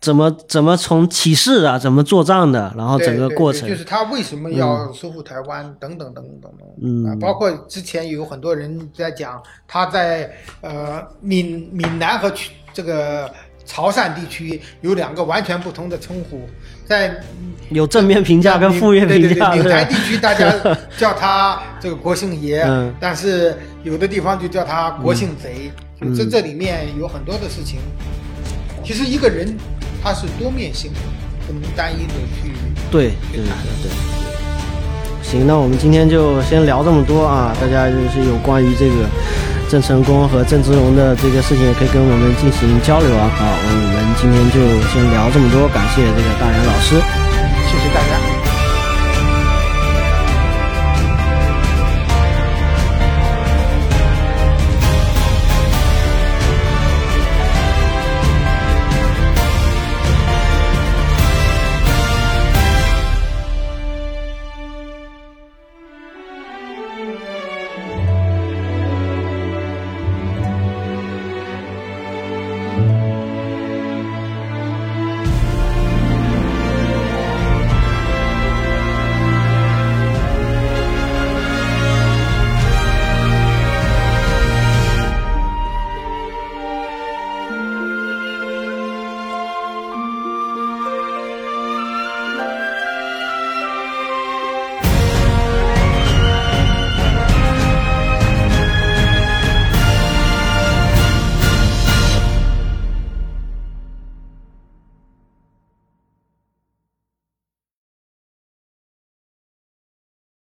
怎么怎么从起事啊，怎么做账的，然后整个过程。对就是他为什么要收复台湾，等等等等等等。嗯啊，包括之前有很多人在讲他在呃闽闽南和去这个潮汕地区有两个完全不同的称呼，在有正面评价跟负面评价。对对对，台地区大家 (laughs) 叫他这个国姓爷，但是有的地方就叫他国姓贼。就这这里面有很多的事情。其实一个人他是多面性的，不能单一的去对对对。行，那我们今天就先聊这么多啊！大家就是有关于这个郑成功和郑芝龙的这个事情，也可以跟我们进行交流啊。好，我们今天就先聊这么多，感谢这个大杨老师，